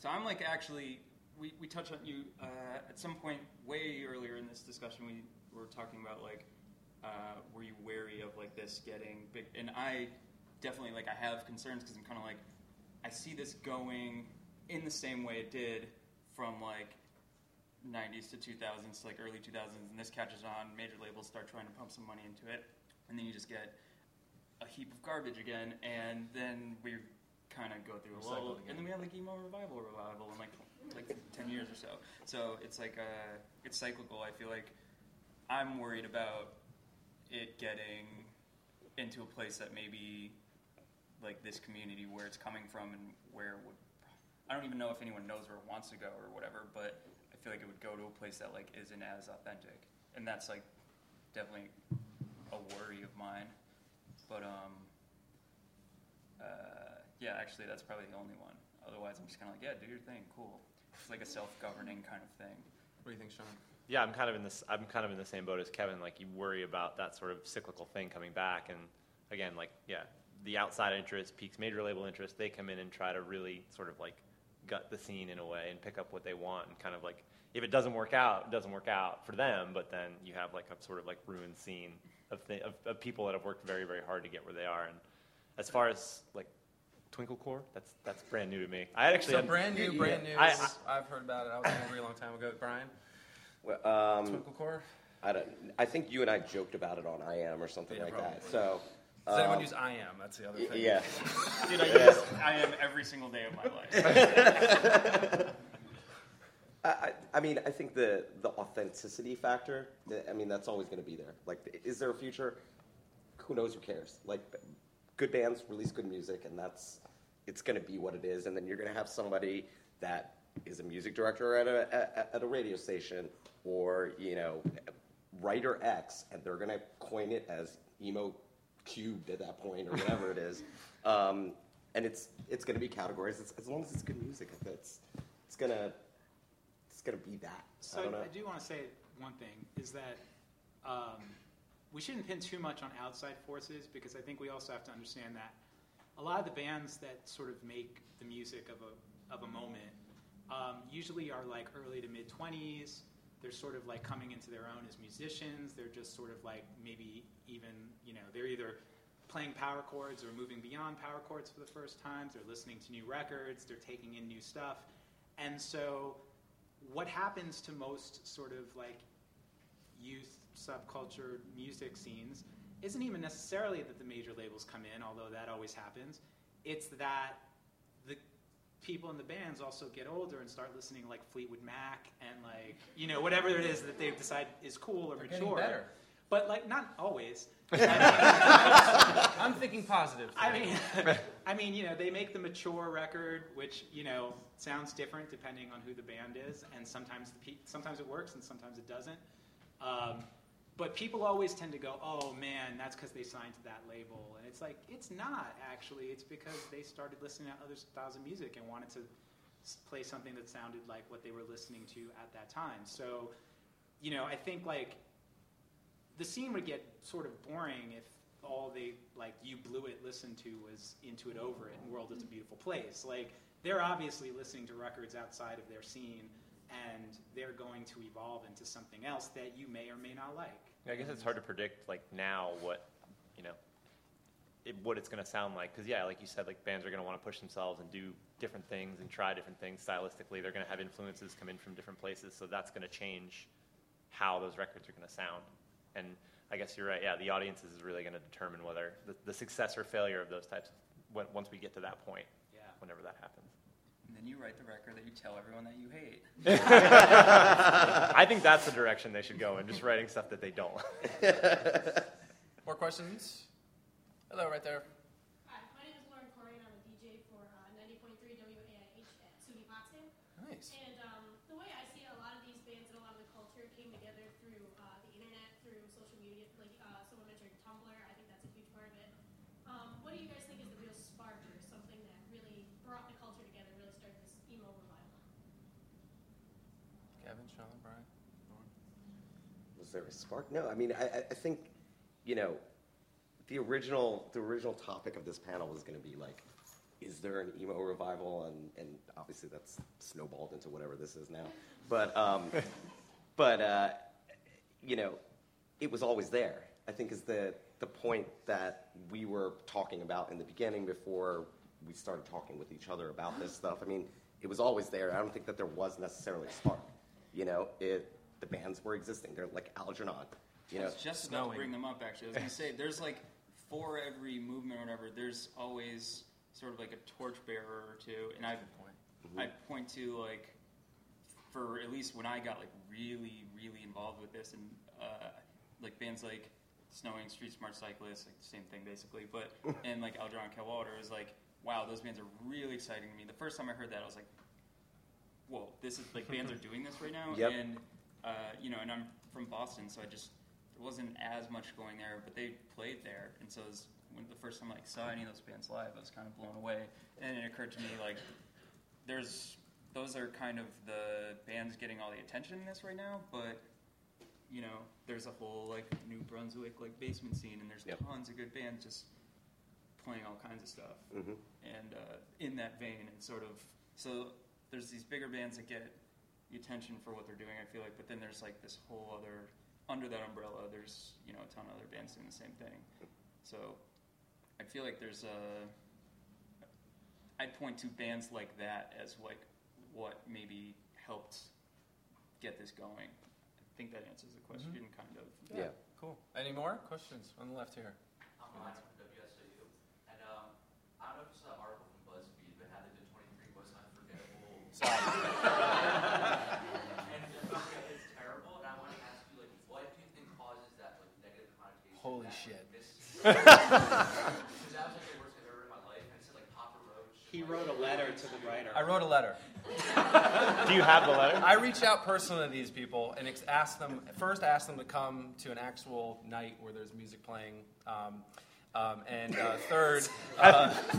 So I'm like actually, we, we touched on you uh, at some point way earlier in this discussion. We were talking about like, uh, were you wary of like this getting big? And I definitely like I have concerns because I'm kind of like, I see this going in the same way it did from like 90s to 2000s to like early 2000s, and this catches on. Major labels start trying to pump some money into it, and then you just get a heap of garbage again, and then we kind of go through a lull, Recycled and then we have like emo revival revival in like like 10 years or so. So it's like uh, it's cyclical. I feel like I'm worried about it getting into a place that maybe like this community where it's coming from and where it would I don't even know if anyone knows where it wants to go or whatever, but I feel like it would go to a place that like isn't as authentic, and that's like definitely a worry of mine. But um, uh, yeah, actually, that's probably the only one. Otherwise, I'm just kind of like, yeah, do your thing, cool. It's like a self-governing kind of thing. What do you think, Sean? Yeah, I'm kind of in this. I'm kind of in the same boat as Kevin. Like you worry about that sort of cyclical thing coming back, and again, like yeah, the outside interest peaks major label interest. They come in and try to really sort of like gut the scene in a way and pick up what they want, and kind of like if it doesn't work out, it doesn't work out for them. But then you have like a sort of like ruined scene of, th- of, of people that have worked very very hard to get where they are. And as far as like Twinkle Core, that's that's brand new to me. I actually So had- brand new, brand new. I- I, have heard about it. I was angry a long time ago. Brian, Well, um, Twinklecore. I don't. I think you and I joked about it on I am or something Yeah, like probably. that. So. Does anyone um, use I am? That's the other y- thing. Yeah. (laughs) Dude, I use I am every single day of my life. (laughs) I, I I mean, I think the the authenticity factor. I mean, that's always going to be there. Like, is there a future? Who knows? Who cares? Like, good bands release good music, and that's it's going to be what it is. And then you're going to have somebody that is a music director at a at, at a radio station, or you know, writer X, and they're going to coin it as emo cubed at that point, or whatever it is. (laughs) Um, and it's it's going to be categories. It's, as long as it's good music, it's it's gonna it's gonna be that. So I I, don't know. do want to say one thing is that um, we shouldn't pin too much on outside forces because I think we also have to understand that a lot of the bands that sort of make the music of a of a moment um, usually are like early to mid twenties. They're sort of like coming into their own as musicians. They're just sort of like maybe even you know they're either playing power chords or moving beyond power chords for the first time. They're listening to new records. They're taking in new stuff, and so what happens to most sort of like youth subculture music scenes isn't even necessarily that the major labels come in, although that always happens. It's that people in the bands also get older and start listening like Fleetwood Mac and like you know whatever it is that they've decided is cool or They're mature. better. But like not always. (laughs) I'm thinking positive. I mean, (laughs) I mean, you know, they make the mature record, which you know sounds different depending on who the band is, and sometimes the pe- sometimes it works and sometimes it doesn't. Um, but people always tend to go, "Oh man, that's because they signed to that label," and it's like it's not actually. It's because they started listening to other styles of music and wanted to play something that sounded like what they were listening to at that time. So, you know, I think like the scene would get sort of boring if all they like you blew it listened to was into it over it and world is a beautiful place like they're obviously listening to records outside of their scene and they're going to evolve into something else that you may or may not like I guess it's hard to predict like now what you know it, what it's going to sound like because yeah, like you said, like bands are going to want to push themselves and do different things and try different things stylistically. They're going to have influences come in from different places, so that's going to change how those records are going to sound. And I guess you're right. Yeah, the audience is really going to determine whether the, the success or failure of those types when, once we get to that point, yeah whenever that happens. And then then you write the record that you tell everyone that you hate. (laughs) (laughs) I think that's the direction they should go in, just writing stuff that they don't. (laughs) More questions? Hello, right there. Hi, my name is Lauren Corrigan. I'm a DJ for uh, 90.3 WAIH at SUNY Potsdam. Nice. And um, the way I see it, a lot of these bands and a lot of the culture came together through uh, the internet, through social media. Like uh, someone mentioned Tumblr, I think that's a huge part of it. Um, what do you guys think is the real spark or something that really brought the culture together, really started this emo revival? Kevin, Sean, Brian. Was there a spark? No, I mean, I, I- think, you know, the original, the original topic of this panel was going to be like, is there an emo revival? And, and obviously that's snowballed into whatever this is now. But, um, (laughs) but uh, you know, it was always there. I think is the, the point that we were talking about in the beginning before we started talking with each other about this stuff. I mean, it was always there. I don't think that there was necessarily a spark. You know, it, the bands were existing. They're like Algernon. You I know, was just about to bring them up, actually. I was going (laughs) to say, there's like, for every movement or whatever, there's always sort of like a torchbearer or two. And I, point, I point to like, for at least when I got like really, really involved with this, and uh, like bands like Snowing, Street Smart Cyclists, like the same thing basically, but (laughs) and like Algernon Cadwallader is like, wow, those bands are really exciting to me. The first time I heard that, I was like, whoa, this is like bands are doing this right now, Yep. and uh, you know, and I'm from Boston, so I just there wasn't as much going there, but they played there, and so it was when the first time I like, saw any of those bands live, I was kind of blown away, and it occurred to me like, there's those are kind of the bands getting all the attention in this right now, but you know, there's a whole like New Brunswick like basement scene, and there's Yep. tons of good bands just playing all kinds of stuff Mhm. and uh, in that vein, and sort of so there's these bigger bands that get attention for what they're doing. I feel like, but then there's like this whole other under that umbrella. There's you know a ton of other bands doing the same thing. So I feel like there's a I'd point to bands like that as like what maybe helped get this going. I think that answers the question, kind of. Yeah. Cool. Any more questions on the left here? I'm Ryan from WSOU, and um, I don't know if you saw that article from BuzzFeed, but how they did 23 most unforgettable. (laughs) and it's terrible, and I want to ask you, like, what do you think causes that like negative connotation? Holy that, shit. Like, mis- Because that was like the worst I've ever heard in my life, and it said like Papa Roach. He wrote a letter to the writer. I wrote a letter. Do you have the letter? I reached out personally to these people and ex- asked them first asked them to come to an actual night where there's music playing, um, um, and uh, third, uh, (laughs)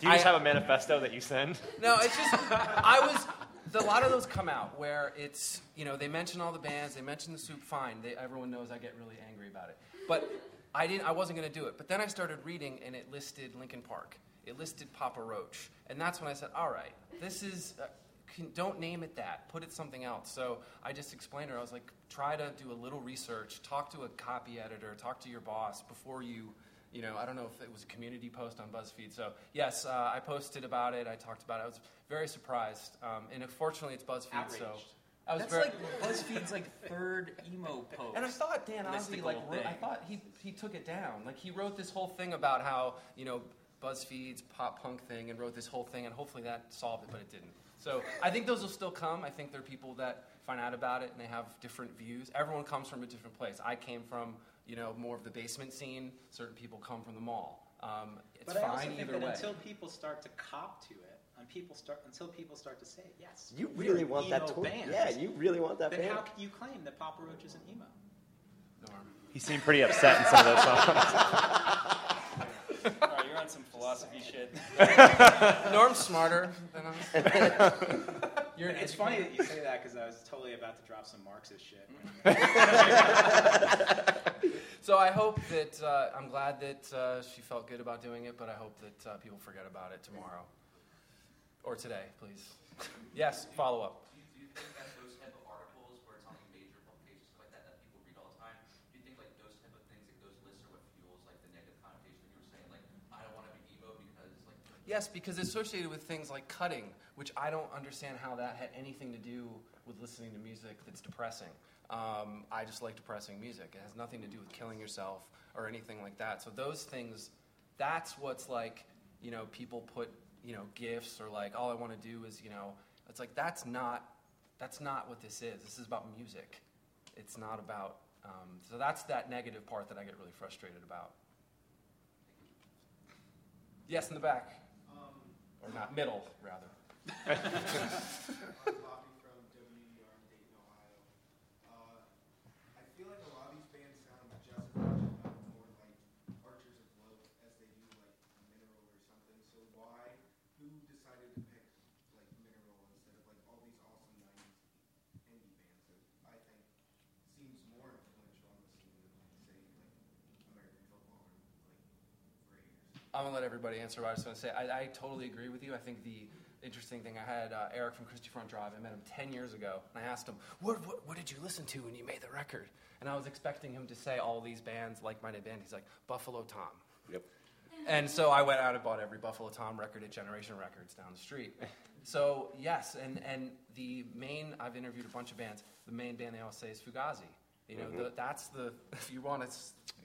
Do you just I- have a manifesto that you send? no, it's just I was. A lot of those come out where it's you know they mention all the bands, they mention the soup. Fine, they, everyone knows I get really angry about it, but I didn't. I wasn't going to do it. But then I started reading, and it listed Linkin Park. It listed Papa Roach, and that's when I said, "All right, this is." Uh, can, don't name it that. Put it something else. So I just explained to her. I was like, try to do a little research. Talk to a copy editor. Talk to your boss before you you know, I don't know if it was a community post on BuzzFeed. So, yes, uh, I posted about it. I talked about it. I was very surprised. Um, and unfortunately, it's BuzzFeed, so Outraged. I was That's very. like BuzzFeed's like third emo post. and I thought Dan Ozzi, like, wrote, I thought he, he took it down. Like, he wrote this whole thing about how, you know, BuzzFeed's pop punk thing and wrote this whole thing, and hopefully that solved it, but it didn't. So, I think those will still come. I think there are people that find out about it and they have different views. Everyone comes from a different place. I came from, you know, more of the basement scene. Certain people come from the mall. Um, it's but I also fine think either that way. until people start to cop to it, and people start until people start to say, yes, You really an want that emo tour? band, Yeah, you really want that then band? how can you claim that Papa Roach is an emo? Norm. He seemed pretty upset in some of those songs. (laughs) All right, you're on some philosophy shit. (laughs) Norm's smarter than us. (laughs) You're It's funny that you say that because I was totally about to drop some Marxist shit. So I hope that uh, I'm glad that uh, she felt good about doing it, but I hope that uh, people forget about it tomorrow or today, please. yes, follow up. Do you, do you think that those type of articles where it's on like major publications stuff like that that people read all the time, do you think like those type of things, like those lists are what fuels like the negative connotation that you were saying, like I don't want to be emo because like Yes, because it's associated with things like cutting, which I don't understand how that had anything to do with listening to music that's depressing. Um, I just like depressing music. It has nothing to do with killing yourself or anything like that. So those things, that's what's like, you know, people put, you know, gifts or like all I want to do is, you know, it's like that's not that's not what this is. This is about music. It's not about. Um, so that's that negative part that I get really frustrated about. Yes, in the back, or not middle, rather. (laughs) (laughs) I'm gonna let everybody answer what I just gonna say. I, I totally agree with you. I think the interesting thing, I had uh, Eric from Christie Front Drive. I met him 10 years ago, and I asked him, what, what, what did you listen to when you made the record? And I was expecting him to say all these bands, like-minded band. He's like, Buffalo Tom. Yep. And so I went out and bought every Buffalo Tom record at Generation Records down the street. So yes, and, and the main, I've interviewed a bunch of bands. The main band they always say is Fugazi. You know, Mhm. the, that's the, if you want to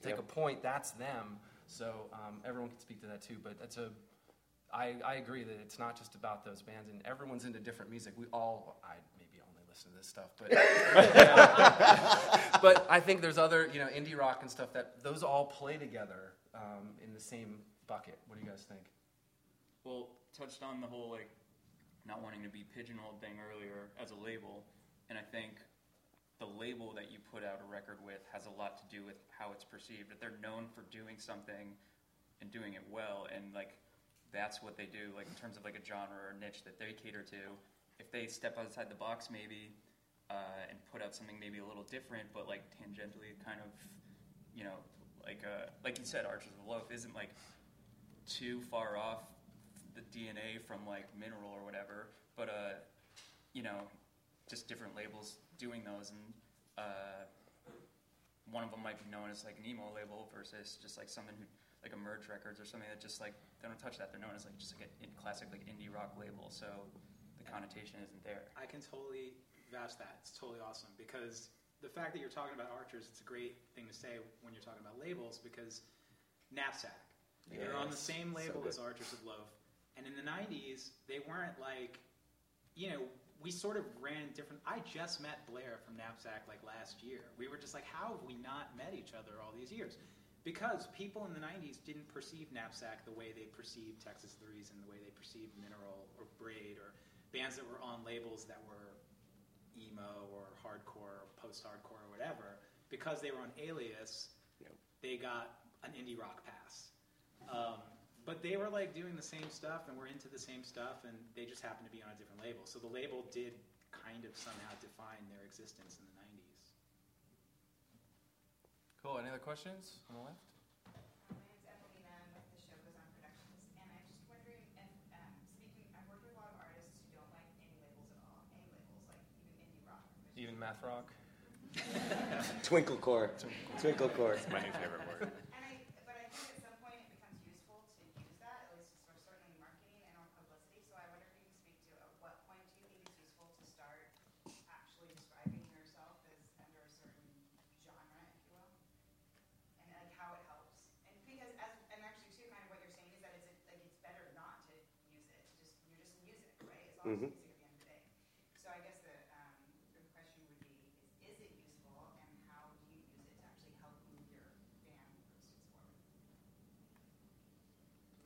take Yep. a point, that's them. So um, everyone can speak to that too. But that's a, I, I agree that it's not just about those bands, and everyone's into different music. We all, I maybe only listen to this stuff, but (laughs) but I think there's other, you know, indie rock and stuff that those all play together um, in the same bucket. What do you guys think? Well, touched on the whole like not wanting to be pigeonholed thing earlier as a label, and I think the label that you put out a record with has a lot to do with how it's perceived. If they're known for doing something and doing it well, and like that's what they do, like in terms of like a genre or niche that they cater to. If they step outside the box, maybe, uh, and put out something maybe a little different, but like tangentially kind of, you know, like uh, like you said, Archers of the Loaf isn't like too far off the DNA from like Mineral or whatever, but uh, you know, just different labels doing those, and uh, one of them might be known as like an emo label versus just like someone who like a Merge Records or something that just like they don't touch that. They're known as like just like a classic like indie rock label, so the connotation isn't there. I can totally vouch that. It's totally awesome because the fact that you're talking about Archers, it's a great thing to say when you're talking about labels because Knapsack, they're on the same label good. as Archers of Loaf. And in the 90s, they weren't like, you know, we sort of ran different. I just met Blair from Knapsack like last year. We were just like, how have we not met each other all these years? Because people in the 90s didn't perceive Knapsack the way they perceived Texas the Reason, the way they perceived Mineral or Braid or bands that were on labels that were emo or hardcore or post-hardcore or whatever. Because they were on Alias, Yep. they got an indie rock pass. Um, but they were like doing the same stuff and were into the same stuff, and they just happened to be on a different label. So the label did kind of somehow define their existence in the 90s. Cool. Any other questions on the left? My name's Evelina, I'm with the Show Goes On Productions, and I'm just wondering if, um, speaking, I've worked with a lot of artists who don't like any labels at all, any labels, like even indie rock. which Even is- math rock. Twinklecore. Twinklecore. It's my new favorite word. And I, but I think at some point it becomes useful to use that, at least for certainly marketing and or publicity, so I wonder if you can speak to at what point do you think it's useful to start actually describing yourself as under a certain genre, if you will? And like how it helps? And because as, and actually too, kind of what you're saying is that it's, like, it's better not to use it, to just, you're just music, right? As long as Mhm. it's music at the end of the day. So I guess the, um, the question would be, is, is it useful and how do you use it to actually help move your band proceeds forward?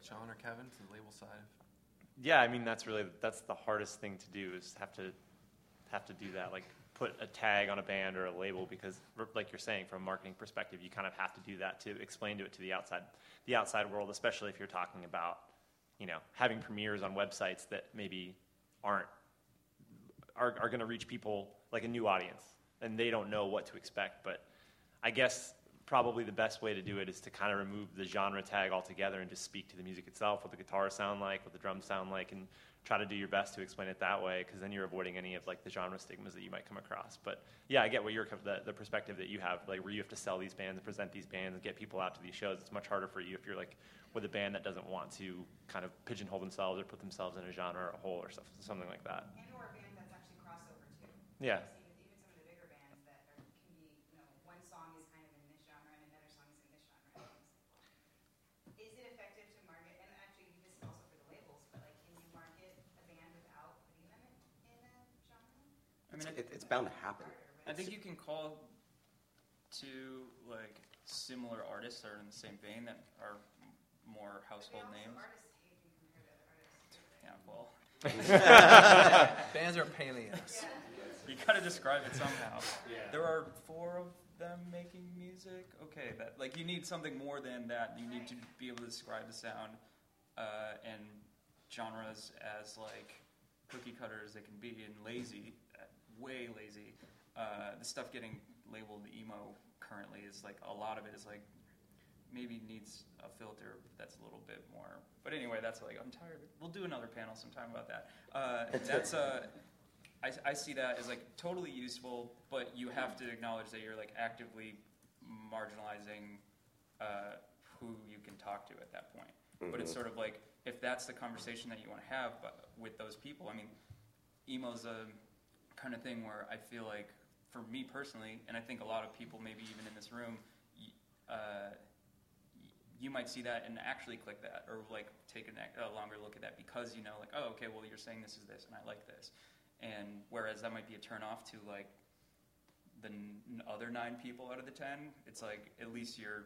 Sean or Kevin to the label side. Yeah, I mean that's really that's the hardest thing to do is have to have to do that. Like put a tag on a band or a label because, like you're saying, from a marketing perspective, you kind of have to do that to explain to it to the outside the outside world, especially if you're talking about you know having premieres on websites that maybe aren't are, are going to reach people like a new audience and they don't know what to expect. But I guess probably the best way to do it is to kind of remove the genre tag altogether and just speak to the music itself, what the guitars sound like, what the drums sound like, and try to do your best to explain it that way because then you're avoiding any of like the genre stigmas that you might come across. But yeah, I get what you're the, the perspective that you have, like where you have to sell these bands and present these bands and get people out to these shows. It's much harder for you if you're like with a band that doesn't want to kind of pigeonhole themselves or put themselves in a genre or a hole or stuff, something like that. And or a band that's actually crossover too. Yeah. I've seen with even some of the bigger bands that are, can be, you know, one song is kind of in this genre and another song is in this genre. and things. Is it effective to market, and actually this is also for the labels, but like, can I mean, I- it, it's bound to happen. I think you can call two like similar artists that are in the same vein that are more household names. Yeah, well, (laughs) Bands are a pain in the ass. you gotta describe it somehow. Yeah. There are four of them making music. Okay, that like you need something more than that. You need to be able to describe the sound uh, and genres as like cookie cutter as they can be and lazy, uh, way lazy. Uh, the stuff getting labeled emo currently is like a lot of it is like maybe needs a filter that's a little bit more. But anyway, that's like I'm tired. We'll do another panel sometime about that. Uh, that's uh, I, I see that as like totally useful, but you have to acknowledge that you're like actively marginalizing uh, who you can talk to at that point. But it's Mhm. sort of like if that's the conversation that you want to have with those people. I mean, emo's a kind of thing where I feel like, for me personally, and I think a lot of people, maybe even in this room, uh, you might see that and actually click that, or like take a longer look at that because you know, like, oh, okay, well, you're saying this is this, and I like this. And whereas that might be a turn off to like the n- other nine people out of the ten, it's like at least you're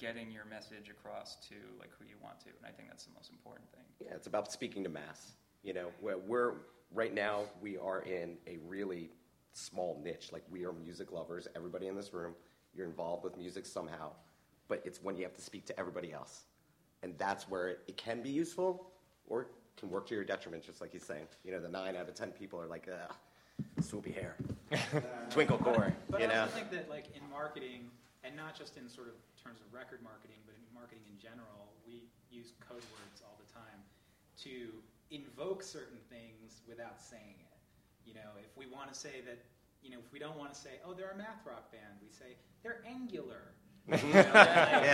getting your message across to like who you want to, and I think that's the most important thing. Yeah, it's about speaking to mass. You know, we're, we're right now we are in a really small niche. Like we are music lovers. Everybody in this room, you're involved with music somehow, but it's when you have to speak to everybody else, and that's where it, it can be useful or can work to your detriment. Just like he's saying, you know, the nine out of ten people are like, Ugh, swoopy hair, (laughs) twinkle core. But you I know, also think that, like, in marketing, and not just in sort of terms of record marketing, but in marketing in general, we use code words all the time to invoke certain things without saying it. You know, if we want to say that, you know, if we don't want to say, oh, they're a math rock band, we say they're angular. (laughs) You know, like-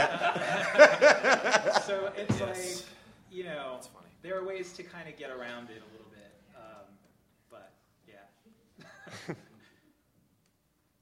(laughs) so it's Yes. like, you know, That's funny. there are ways to kind of get around it a little bit. Um, but yeah. (laughs)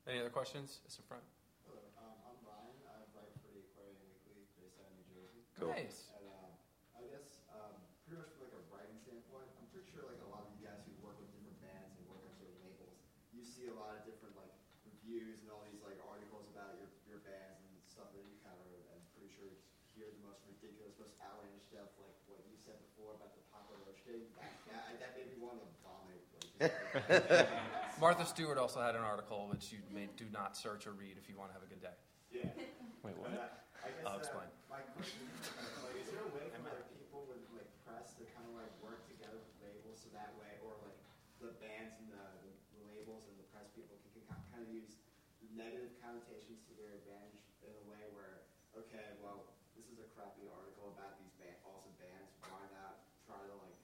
Any other questions? It's in front. Hello, um, I'm Ryan. I write for the Aquarian Weekly based out of New Jersey. Cool. Nice. And um, I guess um, pretty much from like a writing standpoint, I'm pretty sure like a lot of you guys who work with different bands and work on sort of labels, you see a lot of different like reviews and all these like articles about your, your bands and stuff that you cover. And I'm pretty sure you hear the most ridiculous, most outlandish stuff like what you said before about the Papa Roach thing. That, that, that made me want to vomit. Like, (laughs) Martha Stewart also had an article which you may do not search or read if you want to have a good day. yeah. Wait, But, uh, I guess, I'll uh, explain. My question is, like, is there a way for like people with like press to kind of like work together with labels so that way, or like the bands and the, the labels and the press people can, can kind of use negative connotations to their advantage in a way where, okay, well, this is a crappy article about these band, awesome bands. Why not try to like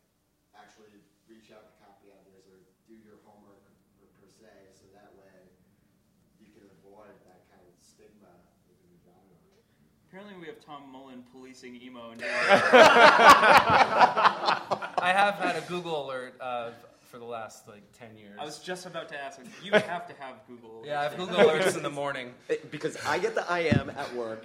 actually reach out to copy editors or do your homework per, per se, so that way you can avoid that kind of stigma within the genre. Apparently, we have Tom Mullen policing emo. And (laughs) I have had a Google alert uh, for the last like ten years. I was just about to ask. You have to have Google. yeah, I have Google (laughs) alerts in the morning. It- because I get the IM at work.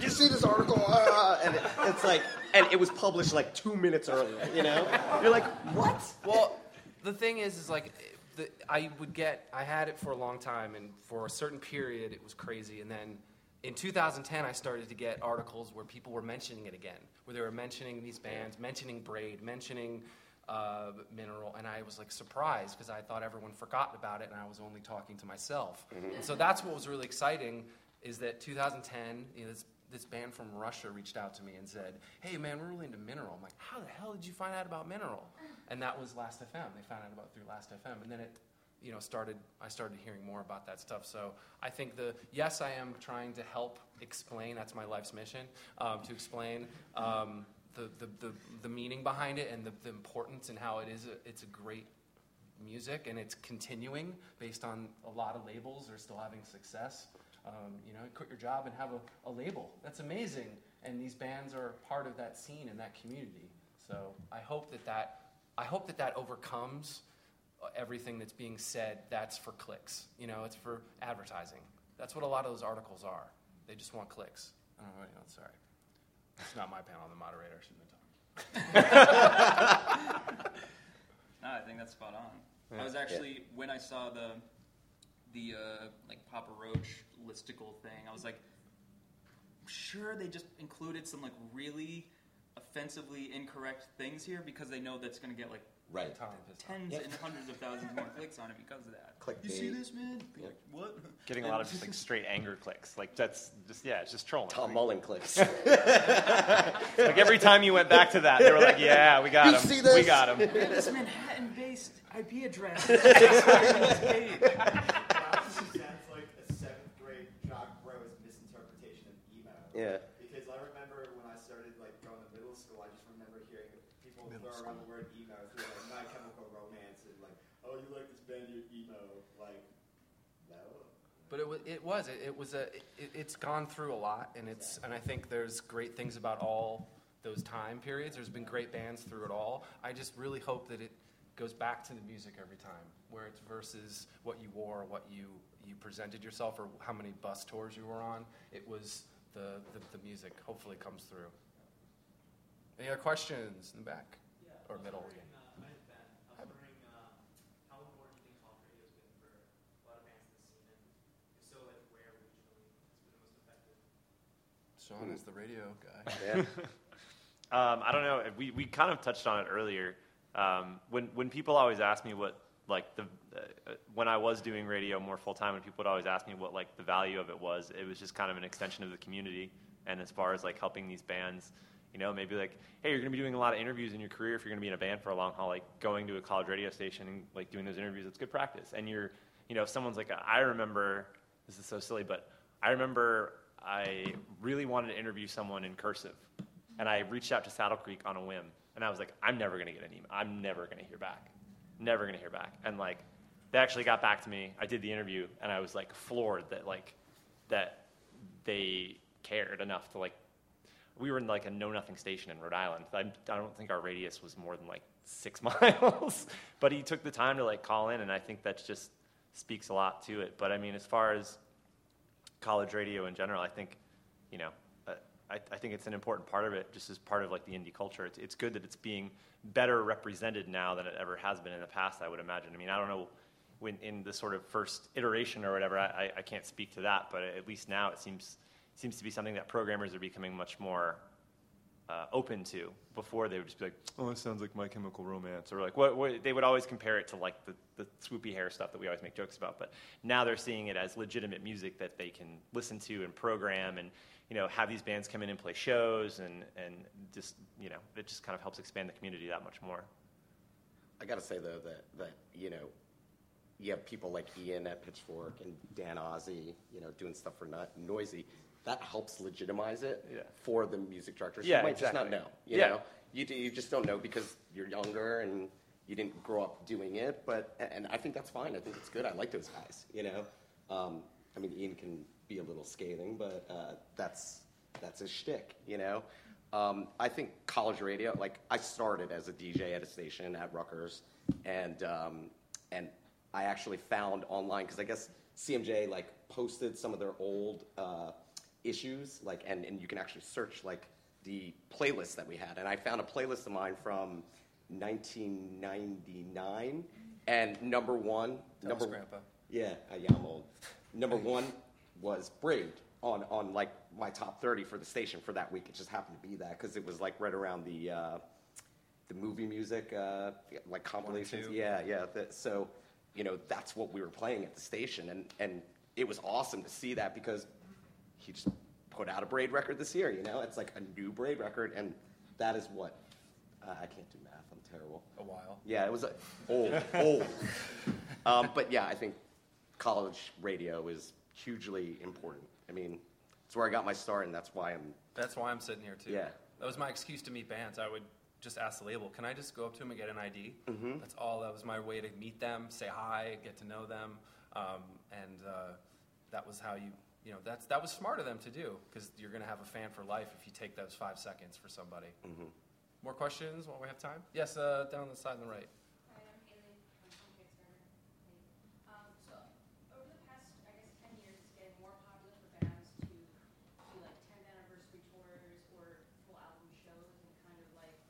You see this article, uh, and it, it's like, and it was published like two minutes earlier. You know, you're like, what? Well, the thing is, is like, the, I would get, I had it for a long time, and for a certain period, it was crazy. And then in 2010, I started to get articles where people were mentioning it again, where they were mentioning these bands, mentioning Braid, mentioning uh, Mineral, and I was like surprised because I thought everyone forgot about it, and I was only talking to myself. And so that's what was really exciting, is that 2010, you know, this, this band from Russia reached out to me and said, "Hey, man, we're really into Mineral." I'm like, "How the hell did you find out about Mineral?" And that was Last FM. They found out about through Last FM, and then it, you know, started. I started hearing more about that stuff. So I think the yes, I am trying to help explain. That's my life's mission um, to explain. Um, the, the, the, the meaning behind it and the, the importance and how it is a, it's a great music and it's continuing based on a lot of labels are still having success. Um, you know, quit your job and have a, a label. That's amazing. And these bands are part of that scene and that community. So I hope that that, I hope that, that overcomes everything that's being said. That's for clicks. You know, it's for advertising. That's what a lot of those articles are. They just want clicks. I don't know. You know, sorry. It's not my panel. I'm the moderator. I shouldn't have talked. (laughs) No, I think that's spot on. I was Yeah. actually when I saw the the uh, like Papa Roach listicle thing, I was like, sure they just included some like really offensively incorrect things here because they know that's going to get like Right. tens Yep. and hundreds of thousands more clicks on it because of that. Clickbait. You see this, man? Be like, what? Getting a lot of just like straight anger clicks. Like that's just yeah, it's just trolling. Tom Mullen clicks. (laughs) like every time you went back to that, they were like, "Yeah, we got You him. see We got him." Man, this Manhattan-based IP address. sounds like a seventh grade jock bro's misinterpretation of emo. Yeah. Because I remember when I started like going to middle school, I just remember hearing people throw around the word emo through like My Chemical Romance and like, oh, you like this band, you're emo. Like, no. But it was, it was, it, it was a, it, it's gone through a lot, and it's, and I think there's great things about all those time periods. There's been great bands through it all. I just really hope that it goes back to the music every time, where it's versus what you wore, what you you presented yourself, or how many bus tours you were on. It was the the, the music. Hopefully, comes through. Any other questions in the back or middle? uh, I was wondering um, how important do you think college radio has been for a lot of bands in the scene, and if so, like where regionally it's been the most effective? Sean is the radio guy. (laughs) Um, I don't know. We, we kind of touched on it earlier. Um, when when people always ask me what like the uh, when I was doing radio more full time, when people would always ask me what like the value of it was, it was just kind of an extension of the community. And as far as like helping these bands, you know, maybe like, hey, you're going to be doing a lot of interviews in your career if you're going to be in a band for a long haul. Like going to a college radio station and like doing those interviews, it's good practice. And you're, you know, if someone's like, I remember, this is so silly, but I remember I really wanted to interview someone in cursive and I reached out to Saddle Creek on a whim, and I was like, I'm never gonna get an email. I'm never gonna hear back. Never gonna hear back. And like, they actually got back to me. I did the interview, and I was like floored that like that they cared enough to like. We were in like a know nothing station in Rhode Island. I, I don't think our radius was more than like six (laughs) miles, but he took the time to like call in, and I think that just speaks a lot to it. But I mean, as far as college radio in general, I think, you know, uh, I, I think it's an important part of it, just as part of like the indie culture. It's, it's good that it's being better represented now than it ever has been in the past. I would imagine. I mean, I don't know when in the sort of first iteration or whatever. I, I, I can't speak to that, but at least now it seems seems to be something that programmers are becoming much more uh, open to. Before they would just be like, "Oh, it sounds like My Chemical Romance," or like what, what they would always compare it to like the, the swoopy hair stuff that we always make jokes about. But now they're seeing it as legitimate music that they can listen to and program, and you know have these bands come in and play shows, and and just you know it just kind of helps expand the community that much more. I gotta say though that that you know, you have people like Ian at Pitchfork and Dan Ozzi, you know, doing stuff for not Noisey. That helps legitimize it Yeah. for the music directors. Yeah, you might just not exactly. know. You Yeah. know, you d- you just don't know because you're younger and you didn't grow up doing it. But and I think that's fine. I think it's good. I like those guys. You know, um, I mean, Ian can be a little scathing, but uh, that's that's his shtick. You know. Um, I think college radio, like I started as a DJ at a station at Rutgers, and um, and I actually found online because I guess CMJ like posted some of their old uh, issues, like and, and you can actually search like the playlist that we had, and I found a playlist of mine from 1999, and number one, Tell number us, Grandpa. yeah, uh, yeah, I'm old. Number one was Braid on, on like my top 30 for the station for that week. It just happened to be that because it was like right around the uh, the movie music uh, like compilations. Yeah, yeah. that- so you know that's what we were playing at the station, and and it was awesome to see that because he just put out a Braid record this year. You know, it's like a new Braid record, and that is what uh, I can't do math. I'm terrible. A while. Yeah, it was uh, old, old. Um, but yeah, I think college radio is hugely important. I mean, it's where I got my start, and that's why I'm. That's why I'm sitting here too. Yeah. That was my excuse to meet bands. I would just ask the label, "Can I just go up to them and get an ID?" Mhm. That's all. That was my way to meet them, say hi, get to know them, um, and uh, that was how you. You know, that's that was smart of them to do because you're going to have a fan for life if you take those five seconds for somebody. Mm-hmm. More questions while we have time? Yes, uh, down the side on the right. Hi, I'm Haley. I'm from Kickstarter. Um, so over the past, I guess, ten years, it's getting more popular for bands to do like 10th anniversary tours or full album shows and kind of like,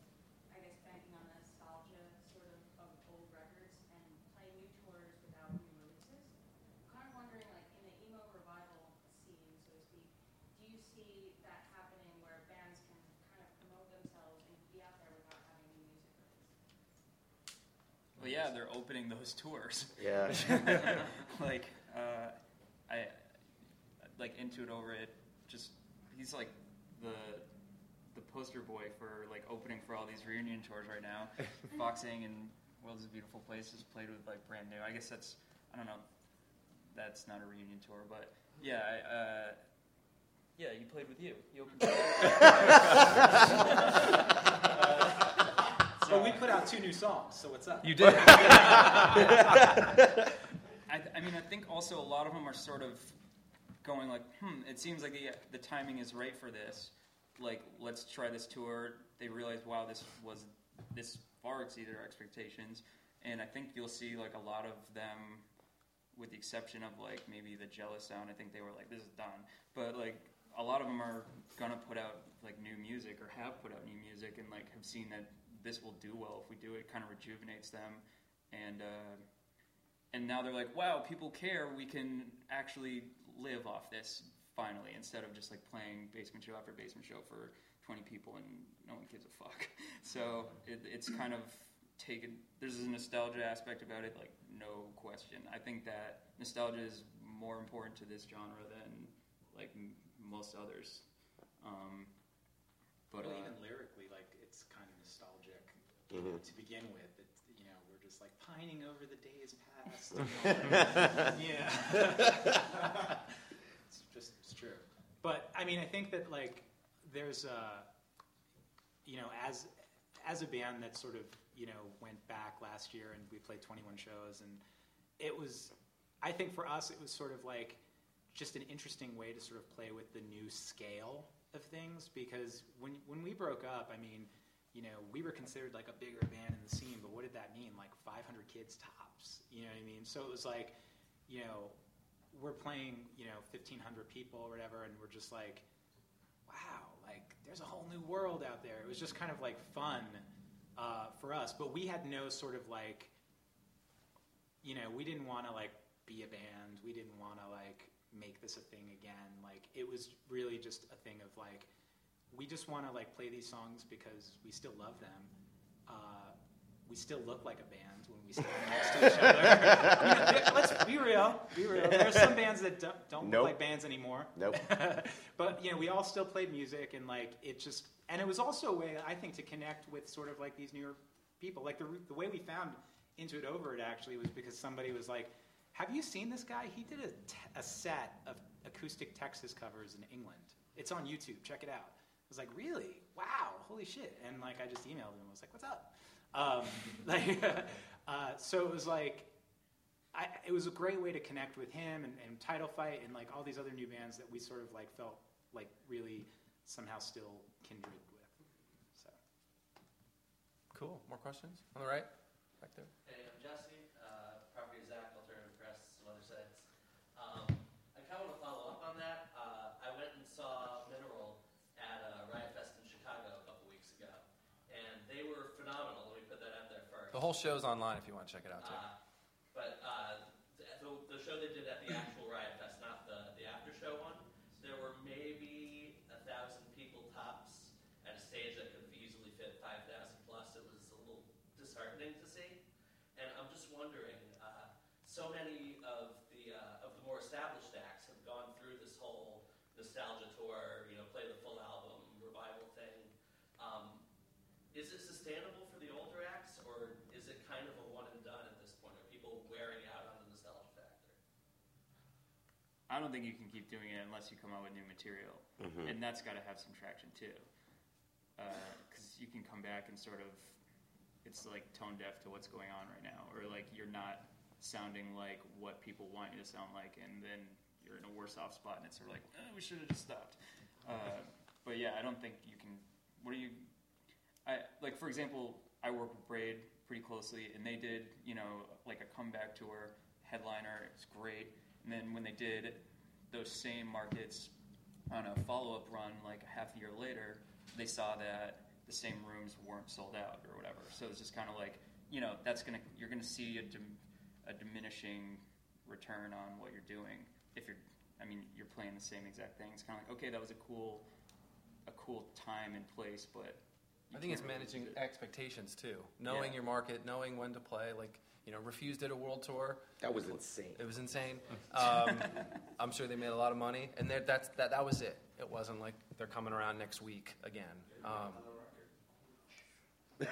I guess, banking on the nostalgia sort of of old records and playing see that happening where bands can kind of promote themselves and be out there without having new music released? Yeah, they're opening those tours. Yeah. (laughs) (laughs) like, uh, I like Into It Over It. Just he's like the the poster boy for like opening for all these reunion tours right now. (laughs) Boxing and World is a Beautiful Place is played with like brand new. I guess that's I don't know. That's not a reunion tour, but yeah, I, uh, yeah, you played with you. You opened. But we put out two new songs, so what's up? You did. (laughs) I, I mean, I think also a lot of them are sort of going like, hmm, it seems like the, the timing is right for this. Like, let's try this tour. They realized, wow, this was this far exceeded our expectations, and I think you'll see like a lot of them, with the exception of like maybe the Jealous Sound. I think they were like, this is done. But like a lot of them are gonna put out like new music or have put out new music, and like have seen that this will do well if we do it. Kind of rejuvenates them, and. Uh, and now they're like, wow, people care. We can actually live off this finally, instead of just like playing basement show after basement show for 20 people and no one gives a fuck. (laughs) So it, it's kind of taken. There's a nostalgia aspect about it, like no question. I think that nostalgia is more important to this genre than like m- most others. Um, but well, uh, even lyrically, like it's kind of Mhm. to begin with. It's, you know, we're just like pining over the days past. (laughs) yeah, (laughs) it's just it's true. But I mean, I think that like there's a, you know, as as a band that sort of you know went back last year and we played 21 shows and it was, I think for us it was sort of like just an interesting way to sort of play with the new scale of things because when when we broke up, I mean, you know, we were considered like a bigger band in the scene, but what did that mean? Like 500 kids tops, you know what I mean? So it was like, you know, we're playing, you know, 1,500 people or whatever, and we're just like, wow, like there's a whole new world out there. It was just kind of like fun uh, for us, but we had no sort of like, you know, we didn't want to like be a band. We didn't want to like make this a thing again. Like it was really just a we just want to like play these songs because we still love them. Uh, we still look like a band when we stand next to each other. (laughs) Let's be real. Be real. There are some bands that don't, don't Nope. look like bands anymore. Nope. (laughs) but you know, we all still played music, and like it just, and it was also a way I think to connect with sort of like these newer people. Like the the way we found Into It Over It actually was because somebody was like, "Have you seen this guy? He did a, t- a set of acoustic Texas covers in England. It's on YouTube. Check it out." I was like, "Really? Wow! Holy shit!" And like I just emailed him. I was like, "What's up?" Um, (laughs) like, (laughs) uh, so it was like I, it was a great way to connect with him and, and Title Fight and like all these other new bands that we sort of like felt like really somehow still kindred with. So Cool. More questions on the right? Back there. Hey, I'm Jesse, uh, Property Zack, Alternative Press, some other sites. Um, I kind of want to follow up on that. Uh, I went and saw Mineral at uh, Riot Fest in Chicago a couple weeks ago, and they were phenomenal. Let me put that out there first. The whole show's online if you want to check it out too. Uh, but uh, the, the show they did at the actual Riot Fest, not the, the after show one, there were maybe a thousand people tops at a stage that could easily fit 5,000 plus. It was a little disheartening to see. And I'm just wondering, uh, so many of the, uh, of the more established acts have gone through this whole nostalgia tour, you know, play the full album, revival thing. Um, is it sustainable for the older acts, or is it kind of a one and done at this point? Are people wearing out on the nostalgia factor? I don't think you can keep doing it unless you come out with new material, Mhm. and that's got to have some traction too. Because you can come back and sort of, it's like tone deaf to what's going on right now, or like you're not sounding like what people want you to sound like, and then you're in a worse off spot, and it's sort of like eh, we should have just stopped. Uh, but yeah, I don't think you can. What are you? I like for example, I work with Braid pretty closely, and they did you know like a comeback tour headliner. It's great, and then when they did those same markets on a follow up run like a half a year later, they saw that the same rooms weren't sold out or whatever. So it's just kind of like you know that's gonna you're gonna see a, dim, a diminishing return on what you're doing if you're I mean, you're playing the same exact thing. It's kind of like, okay, that was a cool, a cool time and place, but I think it's managing it. expectations too, knowing Yeah. your market, knowing when to play. Like you know, Refused did a world tour. That was insane. It was insane. Um, (laughs) I'm sure they made a lot of money, and that's that. That was it. It wasn't like they're coming around next week again. Um, (laughs)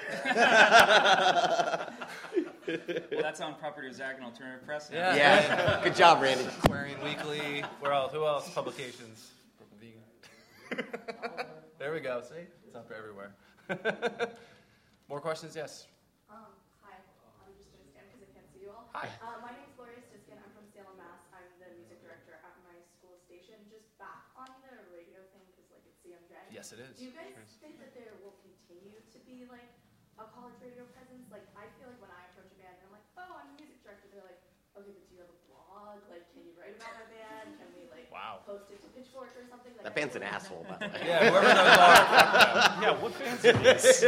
well, that's on Property of Zack and Alternative Press. now. yeah, Yeah. Good job, Randy. Aquarian Weekly. Where else? Who else? Publications. (laughs) There we go. See, it's up everywhere. More questions? Yes. Um, hi, I'm just gonna stand because I can't see you all. Hi. Uh, my name's Gloria Stiskin. I'm from Salem, Mass. I'm the music director at my school station. Just back on the radio thing because like it's CMJ. Yes, it is. Do you guys Yes. think that there will continue to be like a college radio presence? Like I feel like when I approach a band and I'm like, oh, I'm the music director. They're like, okay, but do you have a blog? Like, can you write about my band? Can we like Wow. post it to Pitchfork or something? Like, That I band's an asshole, by the way. Yeah, whoever those (laughs) are. Yeah, what fans are these?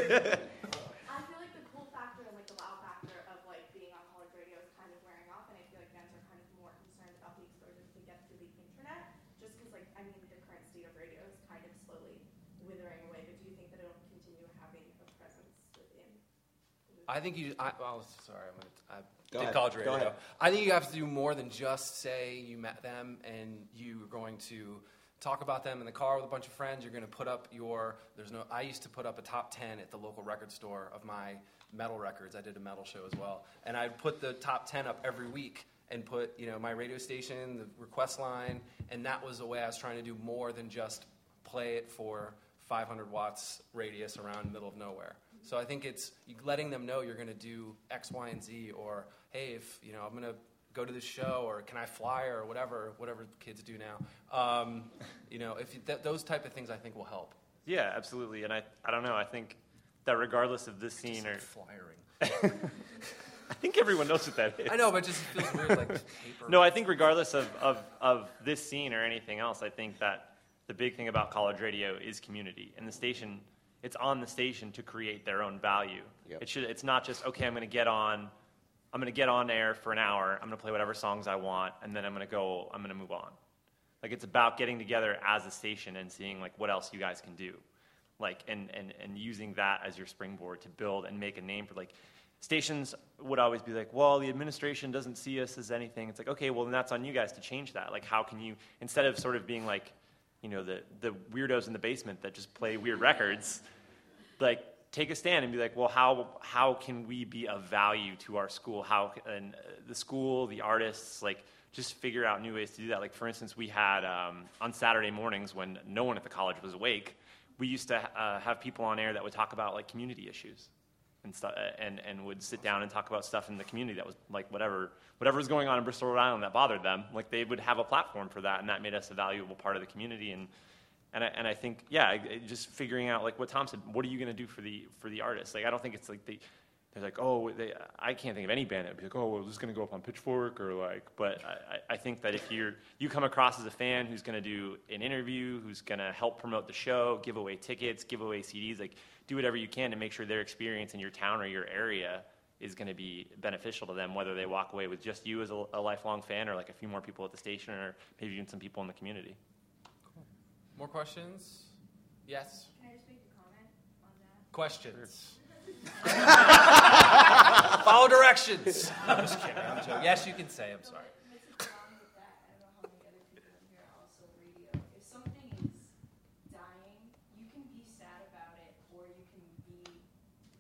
I feel like the cool factor and like the wow factor of like being on college radio is kind of wearing off, and I feel like bands are kind of more concerned about the exposure they get through the internet, just because like I mean the current state of radio is kind of slowly withering away. But do you think that it'll continue having a presence within? I think you. I, sorry, I'm gonna. I Go did ahead. college Go radio. ahead. I think you have to do more than just say you met them and you're going to talk about them in the car with a bunch of friends. You're going to put up your. There's no. I used to put up a top ten at the local record store of my metal records. I did a metal show as well, and I'd put the top ten up every week and put you know my radio station, the request line, and that was the way I was trying to do more than just play it for 500 watts radius around the middle of nowhere. So I think it's letting them know you're going to do X, Y, and Z, or hey, if you know I'm going to go to this show, or can I fly, or whatever, whatever kids do now. Um, you know, if you, th- those type of things I think will help. Yeah, absolutely. And I, I don't know. I think that regardless of this scene or Flyering. (laughs) I think everyone knows what that is. I know, but just feels weird, like paper. No, I think regardless of, of, of this scene or anything else, I think that the big thing about college radio is community. And the station, it's on the station to create their own value. Yep. It should, it's not just, okay, I'm going to get on, I'm going to get on air for an hour, I'm going to play whatever songs I want, and then I'm going to go, I'm going to move on. Like it's about getting together as a station and seeing like what else you guys can do. Like and, and, and using that as your springboard to build and make a name for like stations would always be like, well, the administration doesn't see us as anything. It's like, okay, well then that's on you guys to change that. Like how can you instead of sort of being like, you know, the, the weirdos in the basement that just play weird records, like take a stand and be like, well, how how can we be of value to our school? How and uh, the school, the artists, like just figure out new ways to do that. Like for instance, we had um, on Saturday mornings when no one at the college was awake, we used to uh, have people on air that would talk about like community issues and stuff, uh, and and would sit down and talk about stuff in the community that was like whatever whatever was going on in Bristol, Rhode Island that bothered them. Like they would have a platform for that, and that made us a valuable part of the community. And and I, and I think yeah, just figuring out like what Tom said. What are you going to do for the for the artists? Like I don't think it's like they. They're like, oh, they, I can't think of any band that would be like, oh, well, this is going to go up on Pitchfork or like. But I, I I think that if you're you come across as a fan who's going to do an interview, who's going to help promote the show, give away tickets, give away CDs, like do whatever you can to make sure their experience in your town or your area is going to be beneficial to them, whether they walk away with just you as a, a lifelong fan or like a few more people at the station or maybe even some people in the community. Cool. More questions? Yes. Can I just make a comment on that? Questions. (laughs) Follow directions. (laughs) I'm just kidding. I'm joking. Yes, you can say. I'm sorry. Mrs. Brown with that, I don't know how many other people in here also radio. If something is dying, you can be sad about it, or you can be.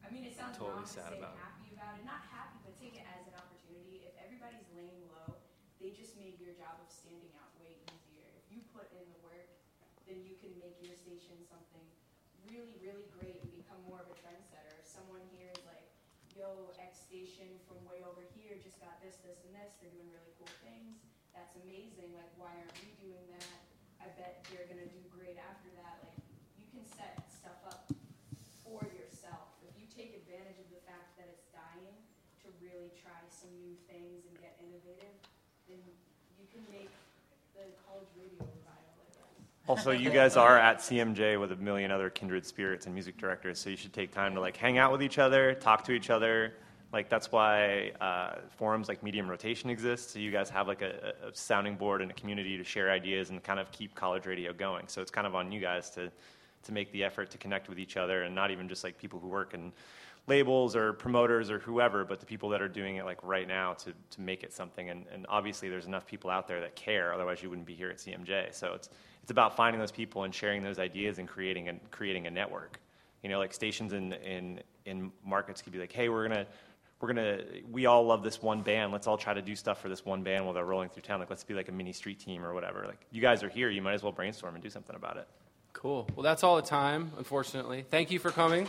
I mean, it sounds Totally wrong to sad say about it. happy about it. Not happy, but take it as an opportunity. If everybody's laying low, they just made your job of standing out way easier. If you put in the work, then you can make your station something really, really great and become more of a trendsetter. If someone here is like, yo, X station from way over here just got this, this, and this, they're doing really cool things. That's amazing. Like, why aren't we doing that? I bet they're gonna do great after that. Like, you can set stuff up for yourself. If you take advantage of the fact that it's dying to really try some new things and get innovative, then you can make the college radio. Also, you guys are at CMJ with a million other kindred spirits and music directors, so you should take time to like hang out with each other, talk to each other, Like that's why uh, forums like Medium Rotation exist. So you guys have like a, a sounding board and a community to share ideas and kind of keep college radio going. So it's kind of on you guys to to make the effort to connect with each other and not even just like people who work in labels or promoters or whoever, but the people that are doing it like right now to, to make it something. And, and obviously there's enough people out there that care, otherwise you wouldn't be here at CMJ. So it's, it's about finding those people and sharing those ideas and creating a, creating a network. You know, like stations in, in, in markets could be like, hey, we're gonna, we're gonna, we all love this one band. Let's all try to do stuff for this one band while they're rolling through town. Like, let's be like a mini street team or whatever. Like, you guys are here. You might as well brainstorm and do something about it. Cool. Well, that's all the time, unfortunately. Thank you for coming.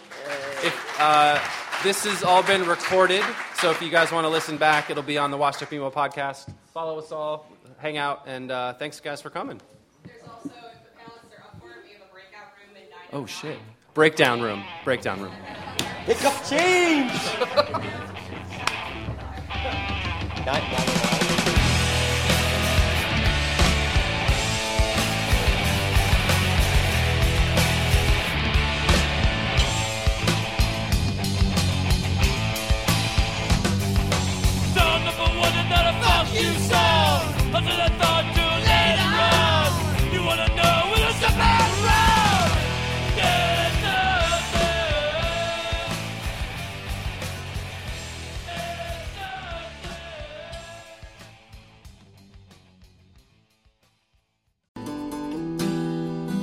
If, uh, this has all been recorded, so if you guys want to listen back, it'll be on the Washed Up Emo podcast. Follow us all, hang out, and uh, thanks, guys, for coming. There's also, if the panelists are up for it, we have a breakout room in 9 Oh, shit. Breakdown room. Breakdown room. Pick up change! (laughs) Nine, nine,